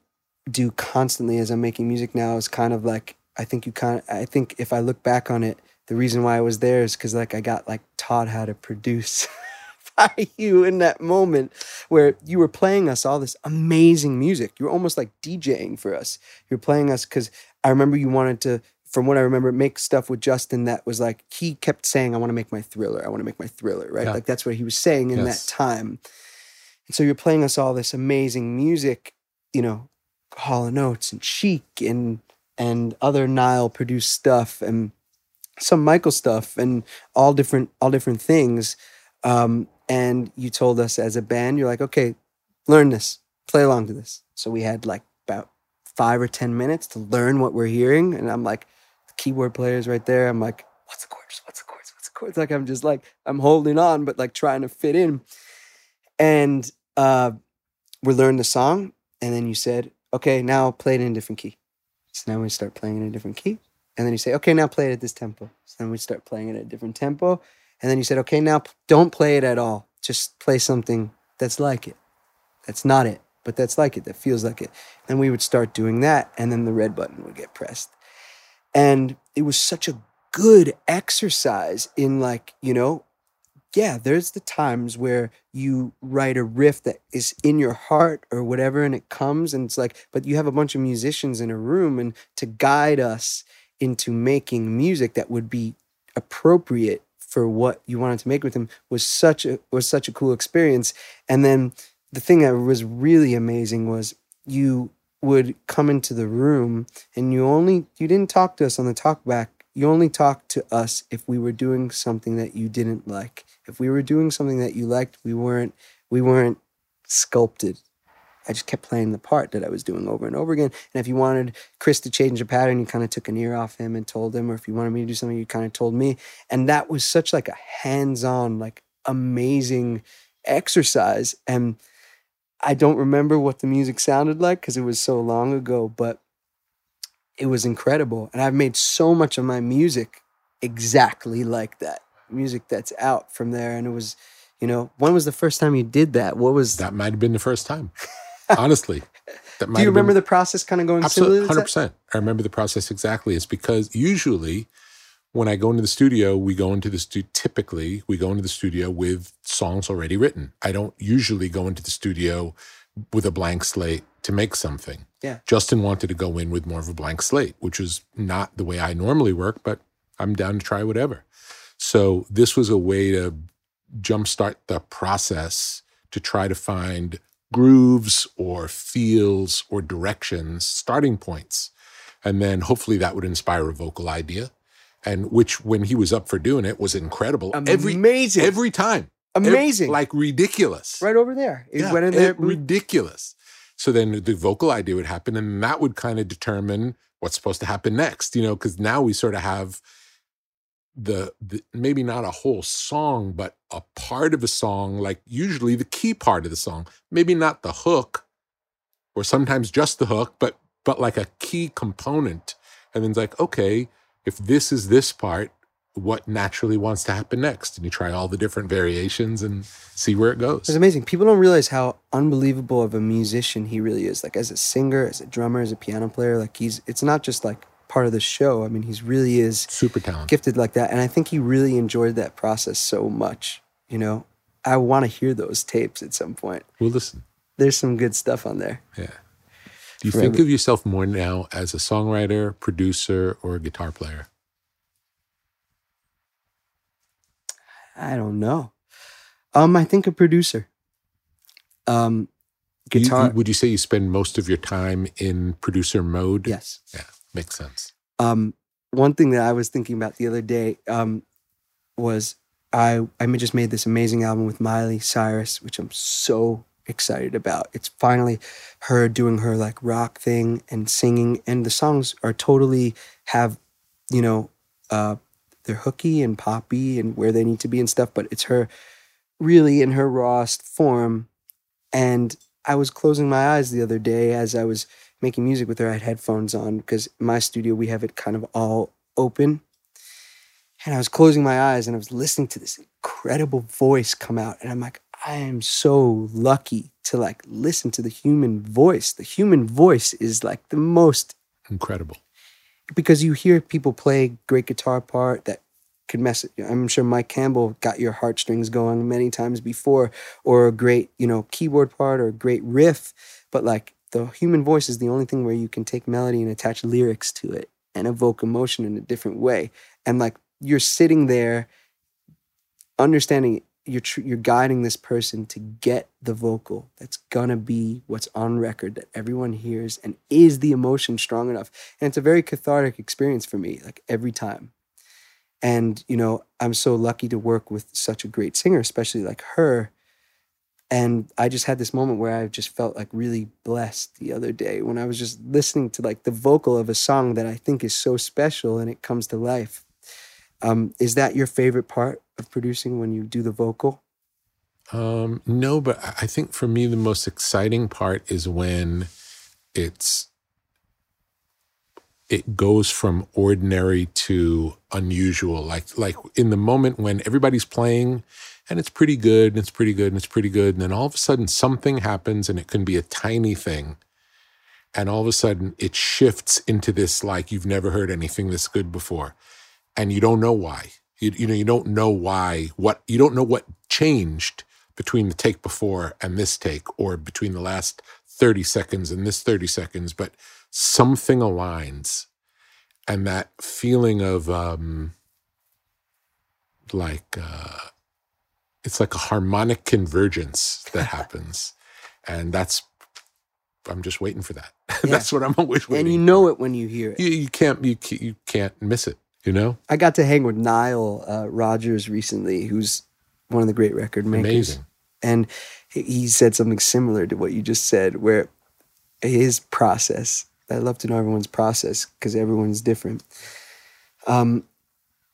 do constantly as I'm making music now is kind of like I think you kind of I think if I look back on it, the reason why I was there is because like I got like taught how to produce by you in that moment where you were playing us all this amazing music. You were almost like DJing for us. You're playing us because I remember you wanted to, from what I remember, make stuff with Justin that was like he kept saying, "I want to make my thriller. I want to make my thriller." Right, Yeah. like that's what he was saying in Yes. that time. And so you're playing us all this amazing music, you know, Hall and Oates and Chic and and other Nile produced stuff and some Michael stuff and all different all different things. Um, and you told us as a band, you're like, okay, learn this, play along to this. So we had like about five or ten minutes to learn what we're hearing, and I'm like, the keyboard players right there. I'm like, what's the chords? What's the chords? What's the chords? Like I'm just like I'm holding on, but like trying to fit in. And uh, we learned the song, and then you said, okay, now play it in a different key. So now we start playing in a different key. And then you say, okay, now play it at this tempo. So then we start playing it at a different tempo. And then you said, okay, now don't play it at all. Just play something that's like it. That's not it, but that's like it, that feels like it. And we would start doing that. And then the red button would get pressed. And it was such a good exercise in, like, you know, yeah, there's the times where you write a riff that is in your heart or whatever, and it comes, and it's like, but you have a bunch of musicians in a room, and to guide us into making music that would be appropriate for what you wanted to make with them was such a was such a cool experience. And then the thing that was really amazing was you would come into the room and you only you didn't talk to us on the talk back. You only talked to us if we were doing something that you didn't like. If we were doing something that you liked, we weren't we weren't sculpted. I just kept playing the part that I was doing over and over again. And if you wanted Chris to change a pattern, you kind of took an ear off him and told him. Or if you wanted me to do something, you kind of told me. And that was such like a hands-on, like amazing exercise. And I don't remember what the music sounded like because it was so long ago, but it was incredible. And I've made so much of my music exactly like that. Music that's out from there. And it was, you know, when was the first time you did that? What was That might have been the first time. Honestly. That Do you have been- remember the process kind of going Absolutely, hundred to that? percent. I remember the process exactly. It's because usually, when I go into the studio, we go into the studio. Typically, we go into the studio with songs already written. I don't usually go into the studio with a blank slate to make something. Yeah. Justin wanted to go in with more of a blank slate, which is not the way I normally work, but I'm down to try whatever. So this was a way to jumpstart the process to try to find grooves or feels or directions, starting points. And then hopefully that would inspire a vocal idea. And which, when he was up for doing it, was incredible. Every Amazing. every time, Amazing. like ridiculous. right over there. It Yeah, went in there. it- ridiculous. So then the vocal idea would happen, and that would kind of determine what's supposed to happen next. You know, because now we sort of have the, the maybe not a whole song, but a part of a song, like usually the key part of the song, maybe not the hook, or sometimes just the hook, but but like a key component. And then it's like, okay, if this is this part, what naturally wants to happen next? And you try all the different variations and see where it goes. It's amazing. People don't realize how unbelievable of a musician he really is. Like as a singer, as a drummer, as a piano player. Like he's. It's not just like part of the show. I mean, he's really is Super talented. gifted like that. And I think he really enjoyed that process so much. You know, I want to hear those tapes at some point. Well, listen. There's some good stuff on there. Yeah. Do you think of yourself more now as a songwriter, producer, or a guitar player? I don't know. Um, I think a producer. Um, You- you- guitar. would you say you spend most of your time in producer mode? yes. Yeah, makes sense. Um, one thing that I was thinking about the other day um, was I I just made this amazing album with Miley Cyrus, which I'm so excited about. It's finally her doing her like rock thing and singing, and the songs are totally have, you know, uh, they're hooky and poppy and where they need to be and stuff. But it's her really in her rawest form, and I was closing my eyes the other day as I was making music with her, I had headphones on because my studio we have it kind of all open. And I was closing my eyes and I was listening to this incredible voice come out. And I'm like, I am so lucky to like listen to the human voice. The human voice is like the most Incredible. because you hear people play great guitar part that could mess it. I'm sure Mike Campbell got your heartstrings going many times before or a great, you know, keyboard part or a great riff, but like the human voice is the only thing where you can take melody and attach lyrics to it and evoke emotion in a different way. And like you're sitting there understanding you're tr- you're guiding this person to get the vocal that's gonna be what's on record that everyone hears and is the emotion strong enough and it's a very cathartic experience for me like every time and you know i'm so lucky to work with such a great singer especially like her and i just had this moment where i just felt like really blessed the other day when i was just listening to like the vocal of a song that i think is so special and it comes to life um, is that your favorite part of producing when you do the vocal Um, no, but I think for me the most exciting part is when it's it goes from ordinary to unusual. Like like in the moment when everybody's playing and it's pretty good and it's pretty good and it's pretty good, and then all of a sudden something happens and it can be a tiny thing. And all of a sudden it shifts into this like you've never heard anything this good before. And you don't know why. You, you know, you don't know why, what you don't know what changed between the take before and this take, or between the last 30 seconds and this 30 seconds, but something aligns. And that feeling of um like uh it's like a harmonic convergence that happens. and that's I'm just waiting for that. that's what I'm always waiting. For. And you know it when you hear it you, you can't you, you can't miss it, you know? i got to hang with nile uh, rogers recently who's one of the great record makers Amazing. and he- he said something similar to what you just said where his process i love to know everyone's process because everyone's different um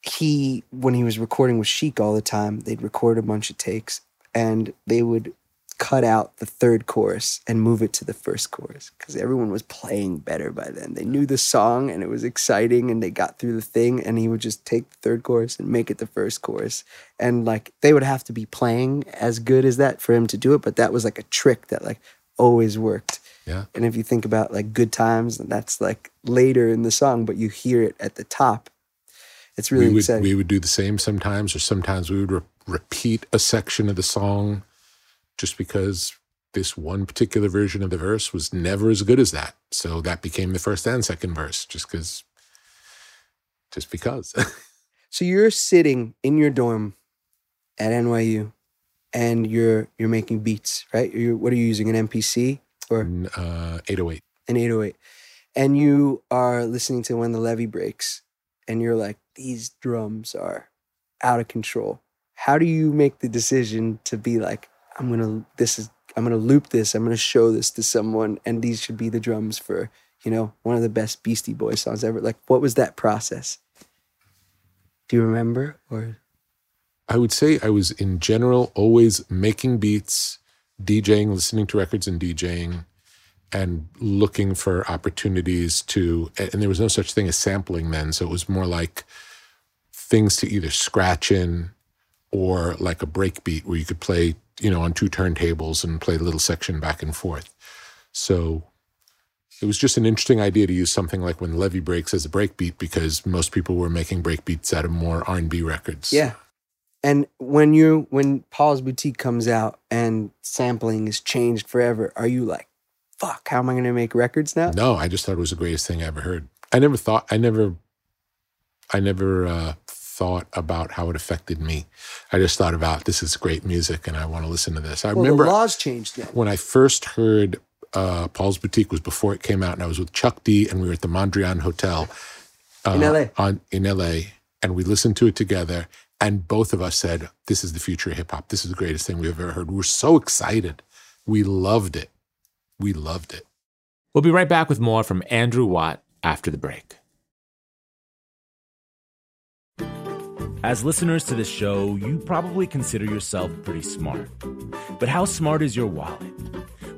he when he was recording with chic all the time they'd record a bunch of takes and they would cut out the third chorus and move it to the first chorus because everyone was playing better by then. They knew the song and it was exciting and they got through the thing and he would just take the third chorus and make it the first chorus. And like they would have to be playing as good as that for him to do it but that was like a trick that like always worked. Yeah. and if you think about like good times that's like later in the song but you hear it at the top it's really we would exciting we would do the same sometimes, or sometimes we would re- repeat a section of the song, just because this one particular version of the verse was never as good as that. So that became the first and second verse, just because, just because. So you're sitting in your dorm at NYU, and you're you're making beats, right? you what are you using? An MPC or uh, 808. an 808, and you are listening to when the levee breaks, and you're like, these drums are out of control. How do you make the decision to be like, I'm gonna this is I'm gonna loop this, I'm gonna show this to someone, and these should be the drums for you know one of the best Beastie Boys songs ever. Like, what was that process? Do you remember or? I would say I was in general always making beats, DJing, listening to records and DJing, and looking for opportunities to. And there was no such thing as sampling then, so it was more like things to either scratch in or like a break beat where you could play, you know, on two turntables and play a little section back and forth. So it was just an interesting idea to use something like when Levee breaks as a break beat because most people were making break beats out of more R&B records. Yeah. And when you when Paul's Boutique comes out and sampling is changed forever, are you like, fuck, how am I gonna make records now? No, I just thought it was the greatest thing I ever heard. I never thought, I never, I never uh, thought about how it affected me. I just thought about this is great music and I want to listen to this. I Well, remember the laws changed then. when I first heard uh, Paul's Boutique was before it came out, and I was with Chuck D, and we were at the Mondrian Hotel uh, In LA. On in LA, and we listened to it together. And both of us said, "This is the future of hip hop. This is the greatest thing we've ever heard." We were so excited. We loved it. We loved it. We'll be right back with more from Andrew Watt after the break. As listeners to this show, you probably consider yourself pretty smart. But how smart is your wallet?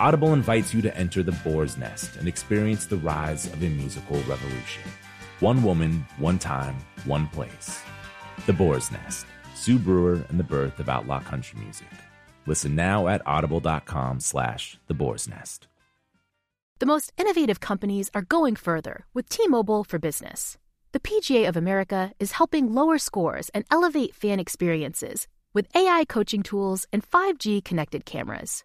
Audible invites you to enter the boar's nest and experience the rise of a musical revolution. One woman, one time, one place. The Boar's Nest, Sue Brewer and the birth of outlaw country music. Listen now at audible.com slash the boar's nest. The most innovative companies are going further with T-Mobile for Business. The PGA of America is helping lower scores and elevate fan experiences with AI coaching tools and 5G connected cameras.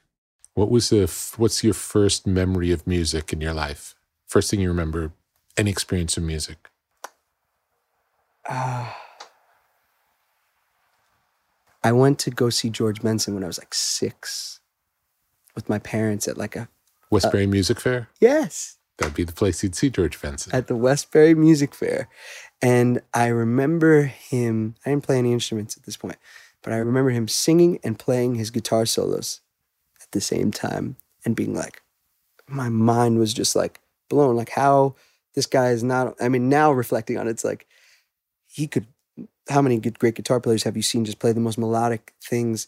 What was the what's your first memory of music in your life? First thing you remember, any experience of music? Uh, I went to go see George Benson when I was like six with my parents at like a Westbury Music Fair? yes That'd be the place you'd see George Benson. at the Westbury Music Fair, and I remember him. I didn't play any instruments at this point, but I remember him singing and playing his guitar solos at the same time, and being like, my mind was just like blown. Like how this guy is not. I mean, now reflecting on it, it's like he could. How many good, great guitar players have you seen just play the most melodic things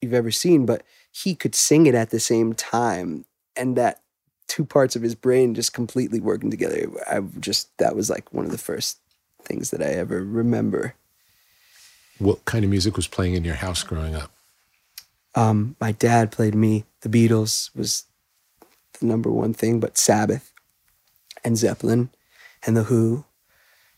you've ever seen? But he could sing it at the same time, and that two parts of his brain just completely working together. I just that was like one of the first things that I ever remember. what kind of music was playing in your house growing up? Um, my dad played me. The Beatles was the number one thing, but Sabbath and Zeppelin and The Who.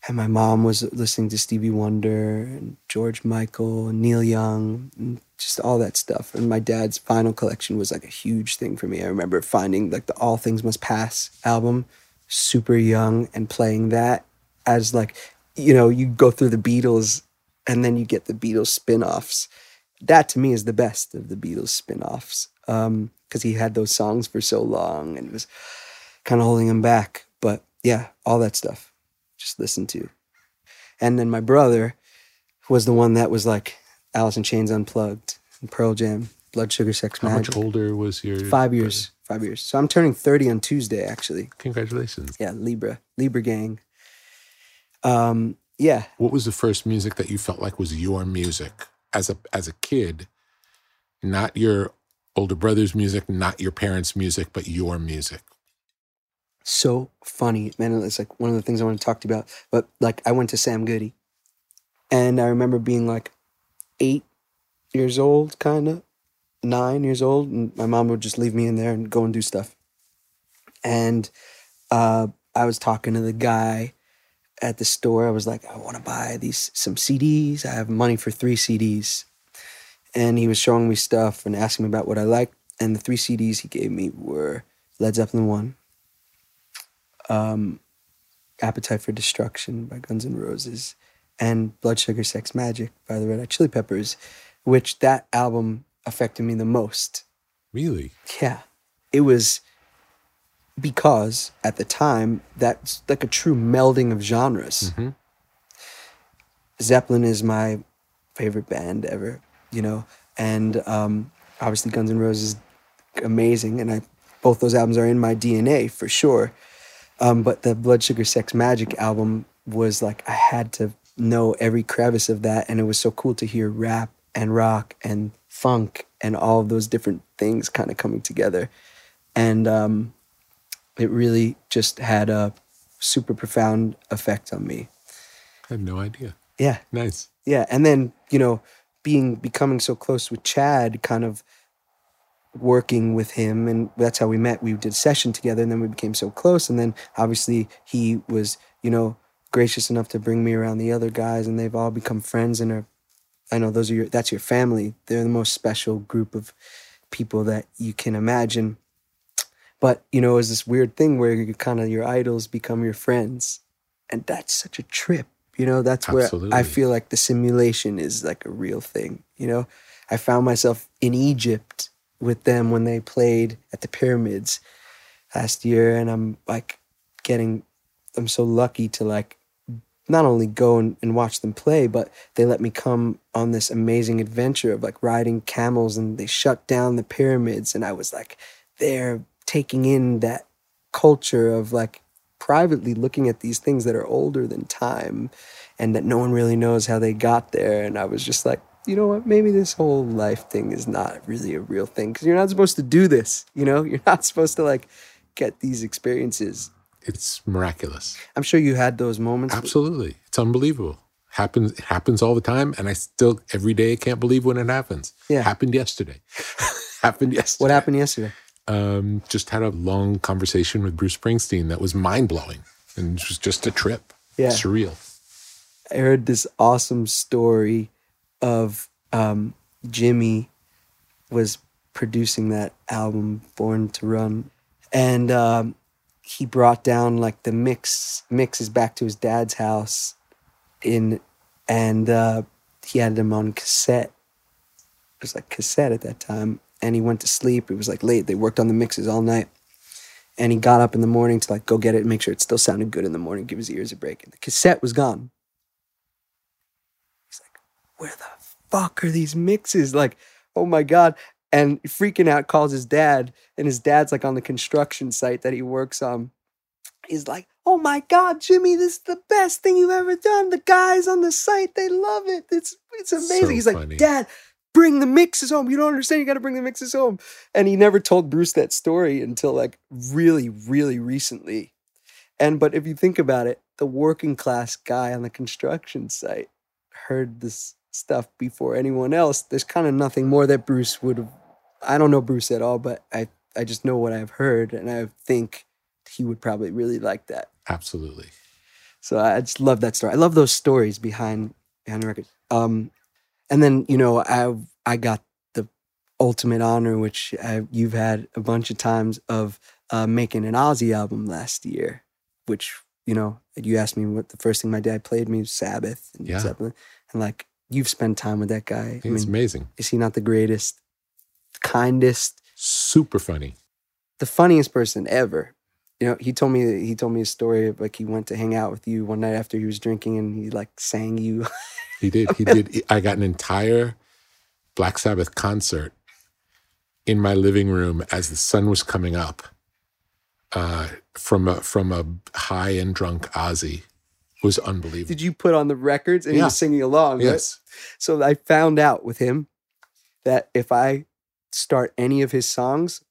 And my mom was listening to Stevie Wonder and George Michael and Neil Young and just all that stuff. And my dad's vinyl collection was like a huge thing for me. I remember finding like the All Things Must Pass album, super young, and playing that as like, you know, you go through the Beatles and then you get the Beatles spin offs. That to me is the best of the Beatles spin offs because he had those songs for so long and it was kind of holding him back. But yeah, all that stuff just listen to. And then my brother was the one that was like Alice in Chains Unplugged and Pearl Jam, Blood Sugar Sex How Magik. much older was your Five years. Five years. So I'm turning 30 on Tuesday, actually. Congratulations. Yeah, Libra. Libra gang. Um, yeah. What was the first music that you felt like was your music as a as a kid? Not your older brother's music, not your parents' music, but your music. so funny, man. It's like one of the things I want to talk to you about. But like, I went to Sam Goody, and I remember being like eight years old, kind of nine years old, and my mom would just leave me in there and go and do stuff. And uh, I was talking to the guy at the store. I was like, I want to buy these some CDs. I have money for three CDs. And he was showing me stuff and asking me about what I liked. And the three CDs he gave me were Led Zeppelin 1, um, Appetite for Destruction by Guns N' Roses, and Blood Sugar Sex Magik by the Red Hot Chili Peppers, which that album affected me the most. Really? Yeah. It was because at the time, that's like a true melding of genres. Mhm. Zeppelin is my favorite band ever, you know, and um, obviously Guns N' Roses amazing, and I both those albums are in my DNA for sure. Um, but the Blood Sugar Sex Magik album was like I had to know every crevice of that, and it was so cool to hear rap and rock and funk and all of those different things kind of coming together, and um, it really just had a super profound effect on me. I had no idea. Yeah, Nice. yeah, and then you know, being becoming so close with Chad, kind of working with him, and that's how we met. We did a session together, and then we became so close. And then obviously he was, you know, gracious enough to bring me around the other guys, and they've all become friends and are. I know those are your. That's your family. They're the most special group of people that you can imagine. But you know, it's this weird thing where you kind of your idols become your friends, and that's such a trip. You know, that's where I feel like the simulation is like a real thing. You know, I found myself in Egypt with them when they played at the pyramids last year, and I'm like getting, I'm so lucky to like not only go and, and watch them play, but they let me come on this amazing adventure of like riding camels, and they shut down the pyramids, and I was like there taking in that culture of like privately looking at these things that are older than time and that no one really knows how they got there and i was just like you know what maybe this whole life thing is not really a real thing because you're not supposed to do this you know you're not supposed to like get these experiences It's miraculous. i'm sure you had those moments Absolutely. It's unbelievable. Happens it happens all the time. And I still every day I can't believe when it happens. Yeah. Happened yesterday. happened yesterday. what happened yesterday Um, just had a long conversation with Bruce Springsteen that was mind blowing. And it was just a trip. Yeah. Surreal. I heard this awesome story of um, Jimmy was producing that album Born to Run, and um, he brought down like the mix mixes back to his dad's house, in, and uh, he had them on cassette. It was like cassette at that time, and he went to sleep. It was like late. They worked on the mixes all night. And he got up in the morning to like go get it and make sure it still sounded good in the morning, give his ears a break. And the cassette was gone. He's like, where the fuck are these mixes? Like, oh my God. And freaking out calls his dad, and his dad's like on the construction site that he works on. He's like, oh my God, Jimmy, this is the best thing you've ever done. The guys on the site, they love it. It's it's amazing. So He's funny. like, Dad, bring the mixes home. You don't understand. You got to bring the mixes home. And he never told Bruce that story until like really, really recently. And but if you think about it, the working class guy on the construction site heard this stuff before anyone else. There's kind of nothing more that Bruce would have. I don't know Bruce at all, but I I just know what I've heard, and I think he would probably really like that. Absolutely. So I just love that story. I love those stories behind behind the record. Um, and then you know I I got the ultimate honor, which I, you've had a bunch of times of uh, making an Ozzy album last year, which you know you asked me what the first thing my dad played me was Sabbath and Yeah. Zeppelin, and like you've spent time with that guy. I It's mean, amazing. is he not the greatest, kindest, Super funny. the funniest person ever. You know, he told me he told me a story of like he went to hang out with you one night after he was drinking and he like sang you. He did. He did. I got an entire Black Sabbath concert in my living room as the sun was coming up uh, from a from a high and drunk Ozzy. It was unbelievable. Did you put on the records and he was singing along? right? yes. So I found out with him that if I start any of his songs,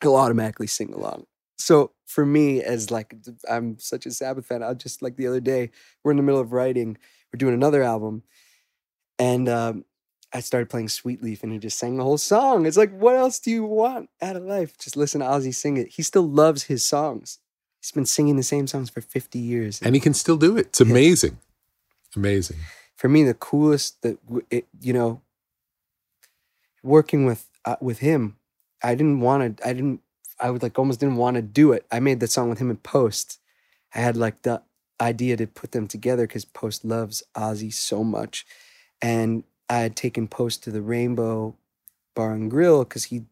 he'll automatically sing along. So for me, as like I'm such a Sabbath fan, I just like the other day, we're in the middle of writing, we're doing another album, and um, I started playing Sweet Leaf and he just sang the whole song. It's like, what else do you want out of life? Just listen to Ozzy sing it. He still loves his songs. He's been singing the same songs for 50 years. And he can still do it. It's amazing. Amazing. for me, the coolest that it, you know, working with uh, with him, I didn't want to. I didn't. I would like almost didn't want to do it. I made the song with him in Post. I had like the idea to put them together because Post loves Ozzy so much, and I had taken Post to the Rainbow Bar and Grill because he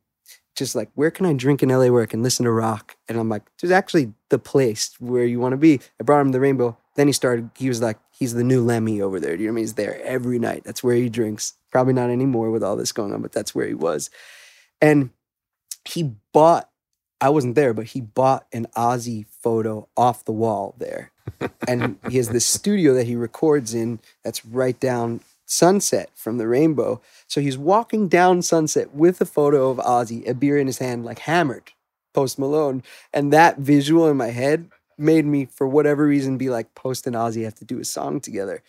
just like, where can I drink in LA where I can listen to rock? And I'm like, there's actually the place where you want to be. I brought him the Rainbow. Then he started, he was like, he's the new Lemmy over there. Do you know what I mean? He's there every night. That's where he drinks. Probably not anymore with all this going on, but that's where he was. And he bought, I wasn't there, but he bought an Ozzy photo off the wall there. and he has this studio that he records in that's right down Sunset from the Rainbow. So he's walking down Sunset with a photo of Ozzy, a beer in his hand, like hammered, Post Malone. And that visual in my head made me, for whatever reason, be like, Post and Ozzy have to do a song together.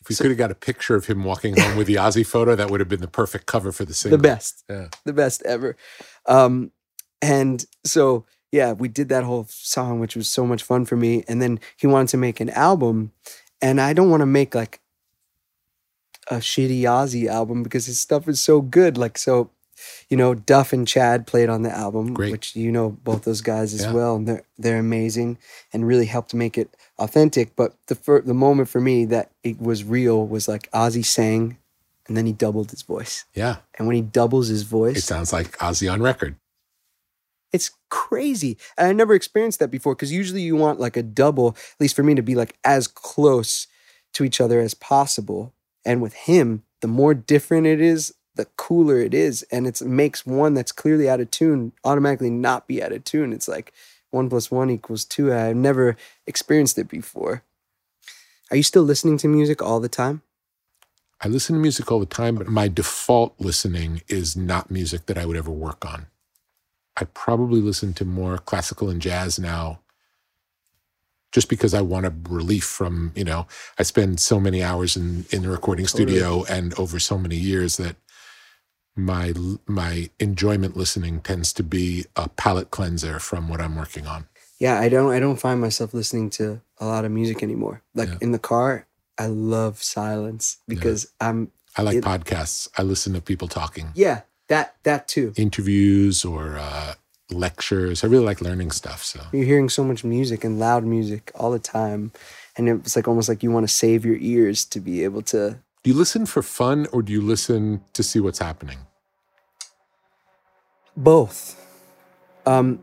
If we could have got a picture of him walking home with the Ozzy photo, that would have been the perfect cover for the single. The best. Yeah. the best ever. Um, and so yeah, we did that whole song, which was so much fun for me. And then he wanted to make an album, and I don't want to make like a shitty Ozzy album because his stuff is so good. Like so, you know, Duff and Chad played on the album, Great. which you know both those guys as Yeah. well, and they're they're amazing and really helped make it authentic. But the fir- the moment for me that it was real was like Ozzy sang, and then he doubled his voice. Yeah. And when he doubles his voice, It sounds like Ozzy on record. It's crazy. And I never experienced that before because usually you want like a double, at least for me, to be like as close to each other as possible. And with him, the more different it is, the cooler it is. And it makes one that's clearly out of tune automatically not be out of tune. It's like one plus one equals two. I've never experienced it before. Are you still listening to music all the time? I listen to music all the time, but my default listening is not music that I would ever work on. I probably listen to more classical and jazz now just because I want a relief from, you know, I spend so many hours in, in the recording studio and over so many years that my my enjoyment listening tends to be a palate cleanser from what I'm working on. Yeah, I don't I don't find myself listening to a lot of music anymore. Like Yeah. in the car, I love silence because I'm I like It- podcasts. I listen to people talking, yeah, that that too. interviews or uh, lectures. I really like learning stuff. So You're hearing so much music and loud music all the time. And it's like almost like you want to save your ears to be able to Do you listen for fun or do you listen to see what's happening? both. Um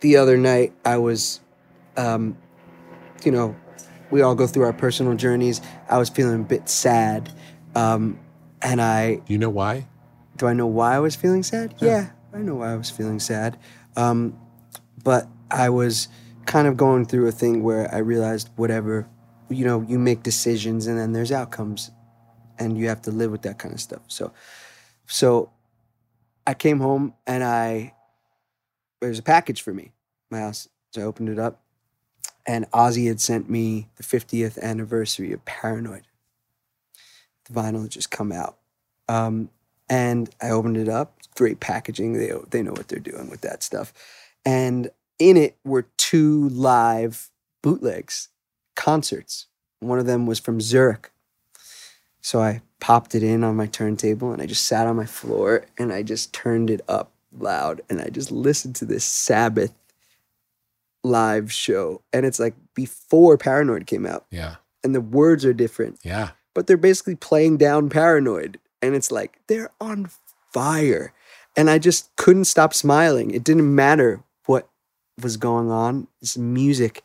the other night I was um you know, we all go through our personal journeys. I was feeling a bit sad. Um and I Do you know why? Do I know why I was feeling sad? Yeah, I know why I was feeling sad. Um, but I was kind of going through a thing where I realized whatever, you know, you make decisions and then there's outcomes and you have to live with that kind of stuff. So, so I came home and I, there's a package for me, my house. So I opened it up and Ozzy had sent me the 50th anniversary of Paranoid. The vinyl had just come out. Um, and I opened it up. Great packaging. They they know what they're doing with that stuff. And in it were two live bootlegs, concerts. One of them was from Zurich. So I popped it in on my turntable and I just sat on my floor and I just turned it up loud and I just listened to this Sabbath live show. And it's like before Paranoid came out Yeah. and the words are different Yeah. but they're basically playing down paranoid and it's like they're on fire. And i just couldn't stop smiling. It didn't matter what was going on. This music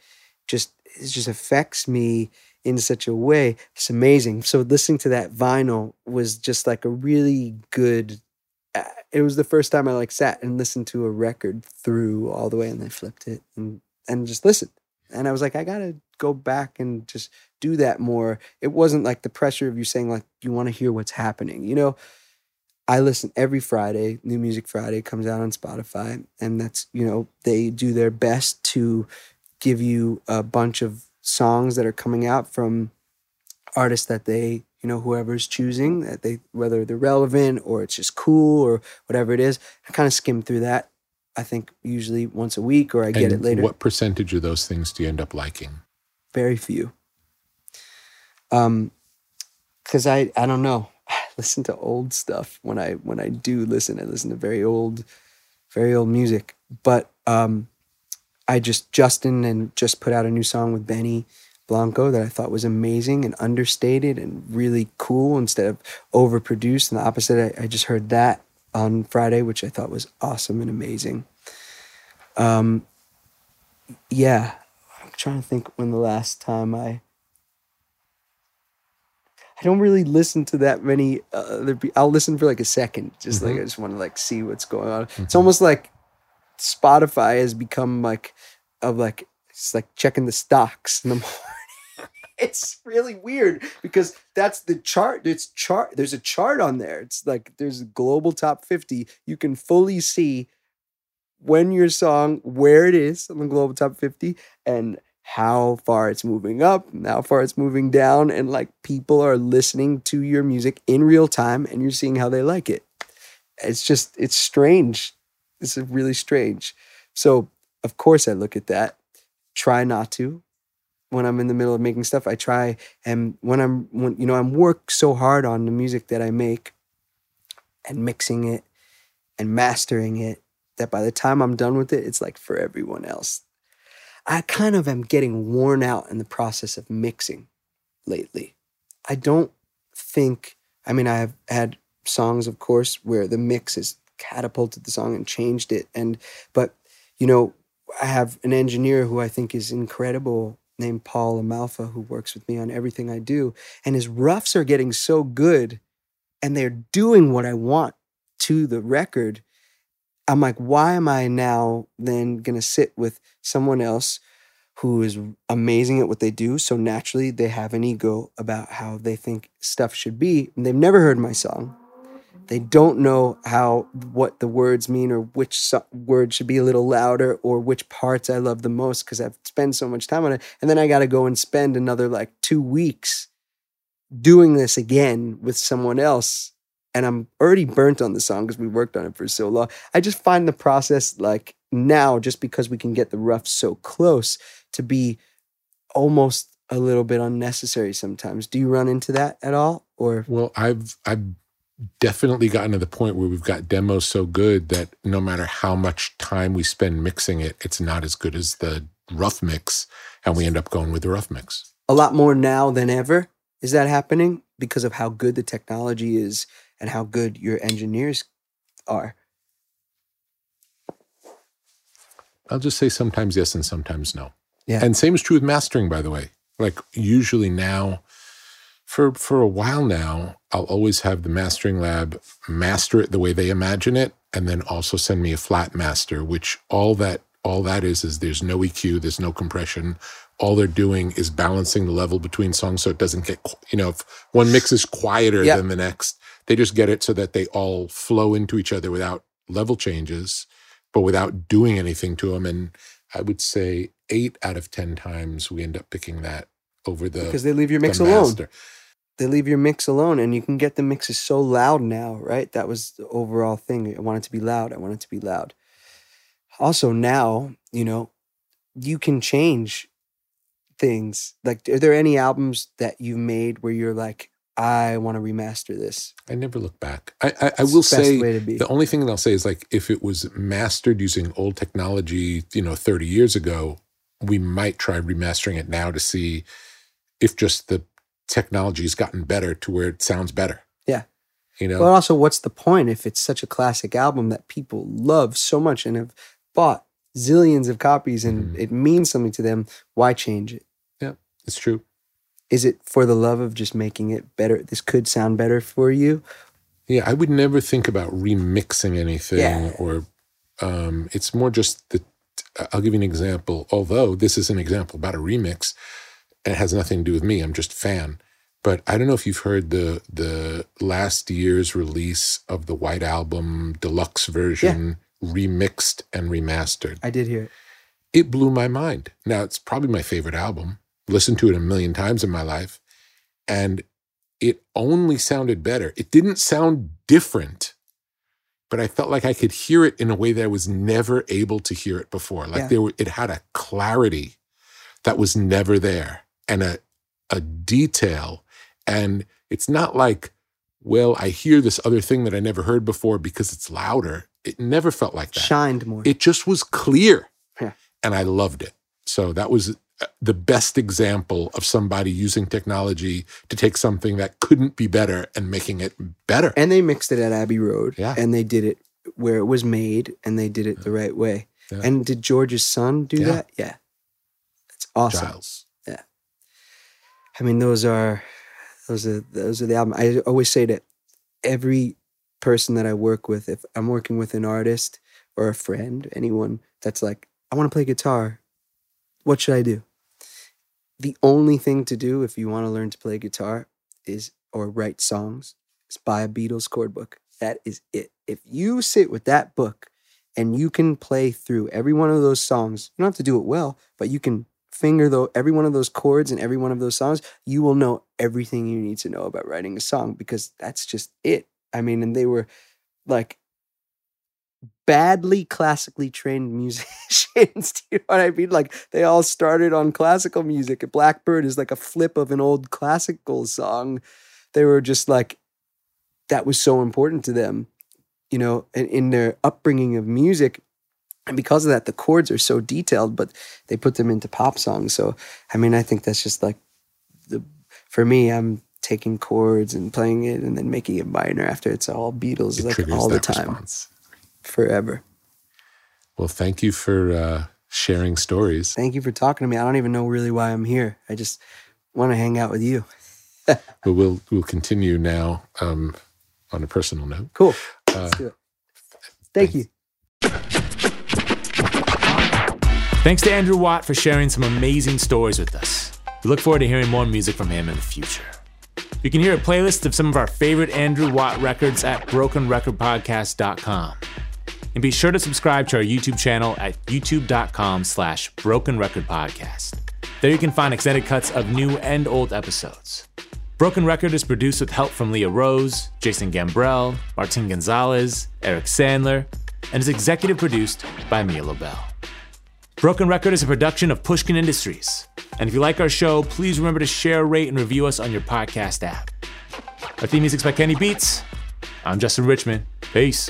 just it just affects me in such a way. It's amazing. So listening to that vinyl was just like a really good uh, it was the first time i like sat and listened to a record through all the way and then flipped it and and just listened. And i was like i gotta go back and just do that more. It wasn't like the pressure of you saying like you want to hear what's happening. You know, I listen every Friday. New Music Friday comes out on Spotify, and that's you know they do their best to give you a bunch of songs that are coming out from artists that they you know, whoever's choosing that they whether they're relevant or it's just cool or whatever it is. I kind of skim through that. I think usually once a week or I get And it later. What percentage of those things do you end up liking? Very few. Um, because I I don't know. I listen to old stuff when I when I do listen. I listen to very old, very old music. But um, I just Justin and just put out a new song with Benny Blanco that I thought was amazing and understated and really cool instead of overproduced. And the opposite, I, I just heard that on Friday, which I thought was awesome and amazing. Um, yeah, I'm trying to think when the last time I. I don't really listen to that many uh, other people. I'll listen for like a second, just like I mm-hmm. just want to like see what's going on. It's mm-hmm. almost like Spotify has become like of like it's like checking the stocks in the morning. it's really weird because that's the chart. It's chart. There's a chart on there. It's like there's a global top 50. You can fully see when your song, where it is on the global top 50, and how far it's moving up, how far it's moving down, and like people are listening to your music in real time and you're seeing how they like it. It's just, it's strange. It's really strange. So, of course, I look at that, try not to. When I'm in the middle of making stuff, I try, and when I'm, when you know, I'm work so hard on the music that I make, and mixing it, and mastering it, that by the time I'm done with it, it's like for everyone else. I kind of am getting worn out in the process of mixing lately. I don't think, I mean, I have had songs, of course, where the mix has catapulted the song and changed it. And, but, you know, I have an engineer who I think is incredible named Paul LaMalfa who works with me on everything I do. And his roughs are getting so good and they're doing what I want to the record. I'm like, why am I now then going to sit with someone else who is amazing at what they do? So naturally, they have an ego about how they think stuff should be. And they've never heard my song. They don't know how what the words mean or which so- word should be a little louder or which parts I love the most because I've spent so much time on it. And then I got to go and spend another like two weeks doing this again with someone else and I'm already burnt on the song because we worked on it for so long. I just find the process like now, just because we can get the rough so close, to be almost a little bit unnecessary sometimes. Do you run into that at all? Or Well, I've I've definitely gotten to the point where we've got demos so good that no matter how much time we spend mixing it, it's not as good as the rough mix, and we end up going with the rough mix. a lot more now than ever? Is that happening because of how good the technology is and how good your engineers are? I'll just say sometimes yes and sometimes no. Yeah. And same is true with mastering, by the way. Like usually now, for for a while now, I'll always have the mastering lab master it the way they imagine it, and then also send me a flat master, which all that all that is is there's no EQ, there's no compression. All they're doing is balancing the level between songs so it doesn't get you know if one mix is quieter than the next, they just get it so that they all flow into each other without level changes, but without doing anything to them. And I would say eight out of ten times we end up picking that over the Because they leave your mix the alone. They leave your mix alone, and you can get the mixes so loud now, right? That was the overall thing. I want it to be loud. I want it to be loud. Also, now, you know, you can change things. Like, are there any albums that you've made where you're like, I want to remaster this? I never look back. I I, I will say way to be. the only thing that I'll say is like if it was mastered using old technology, you know, 30 years ago, we might try remastering it now to see if just the technology's gotten better to where it sounds better. Yeah. You know, But also, what's the point if it's such a classic album that people love so much and have bought zillions of copies and Mhm. it means something to them? Why change it? Yeah, it's true. Is it for the love of just making it better? This could sound better for you. Yeah, I would never think about remixing anything Yeah. or um it's more just the I'll give you an example. Although this is an example about a remix, and it has nothing to do with me. I'm just a fan. But I don't know if you've heard the the last year's release of the White Album deluxe version remixed and remastered. I did hear it. It blew my mind. Now it's probably my favorite album. Listened to it a million times in my life. And it only sounded better. It didn't sound different, but I felt like I could hear it in a way that I was never able to hear it before. Like Yeah. there were, it had a clarity that was never there and a, a detail. And it's not like, well, I hear this other thing that I never heard before because it's louder. It never felt like that. Shined more. It just was clear. Yeah. And I loved it. So that was the best example of somebody using technology to take something that couldn't be better and making it better. and they mixed it at Abbey Road. Yeah. And they did it where it was made and they did it the right way. Yeah. And did George's son do Yeah. that? Yeah. That's awesome. Giles. I mean, those are those are those are the album. I always say to every person that I work with, if I'm working with an artist or a friend, anyone that's like, I want to play guitar, what should I do? The only thing to do if you want to learn to play guitar is or write songs is buy a Beatles chord book. That is it. If you sit with that book and you can play through every one of those songs, you don't have to do it well, but you can finger though every one of those chords and every one of those songs, you will know everything you need to know about writing a song because that's just it. I mean, and they were like badly classically trained musicians. Do you know what I mean? Like they all started on classical music. Blackbird is like a flip of an old classical song. They were just like that was so important to them, you know, in, in their upbringing of music. And because of that, the chords are so detailed, but they put them into pop songs. So, I mean, I think that's just like the, for me, I'm taking chords and playing it and then making it minor after it's all Beatles, It like all the time, response. Forever. Well, thank you for uh, sharing stories. Thank you for talking to me. I don't even know really why I'm here. I just want to hang out with you. But we'll we'll continue now um, on a personal note. Cool. Uh, Let's do it. Thank you. Thanks to Andrew Watt for sharing some amazing stories with us. We look forward to hearing more music from him in the future. You can hear a playlist of some of our favorite Andrew Watt records at brokenrecordpodcast.com. And be sure to subscribe to our YouTube channel at youtube.com slash broken record podcast. There you can find extended cuts of new and old episodes. Broken Record is produced with help from Leah Rose, Jason Gambrell, Martin Gonzalez, Eric Sandler, and is executive produced by Mia Lobel. Broken Record is a production of Pushkin Industries. And if you like our show, please remember to share, rate, and review us on your podcast app. Our theme music's by Kenny Beats. I'm Justin Richmond. Peace.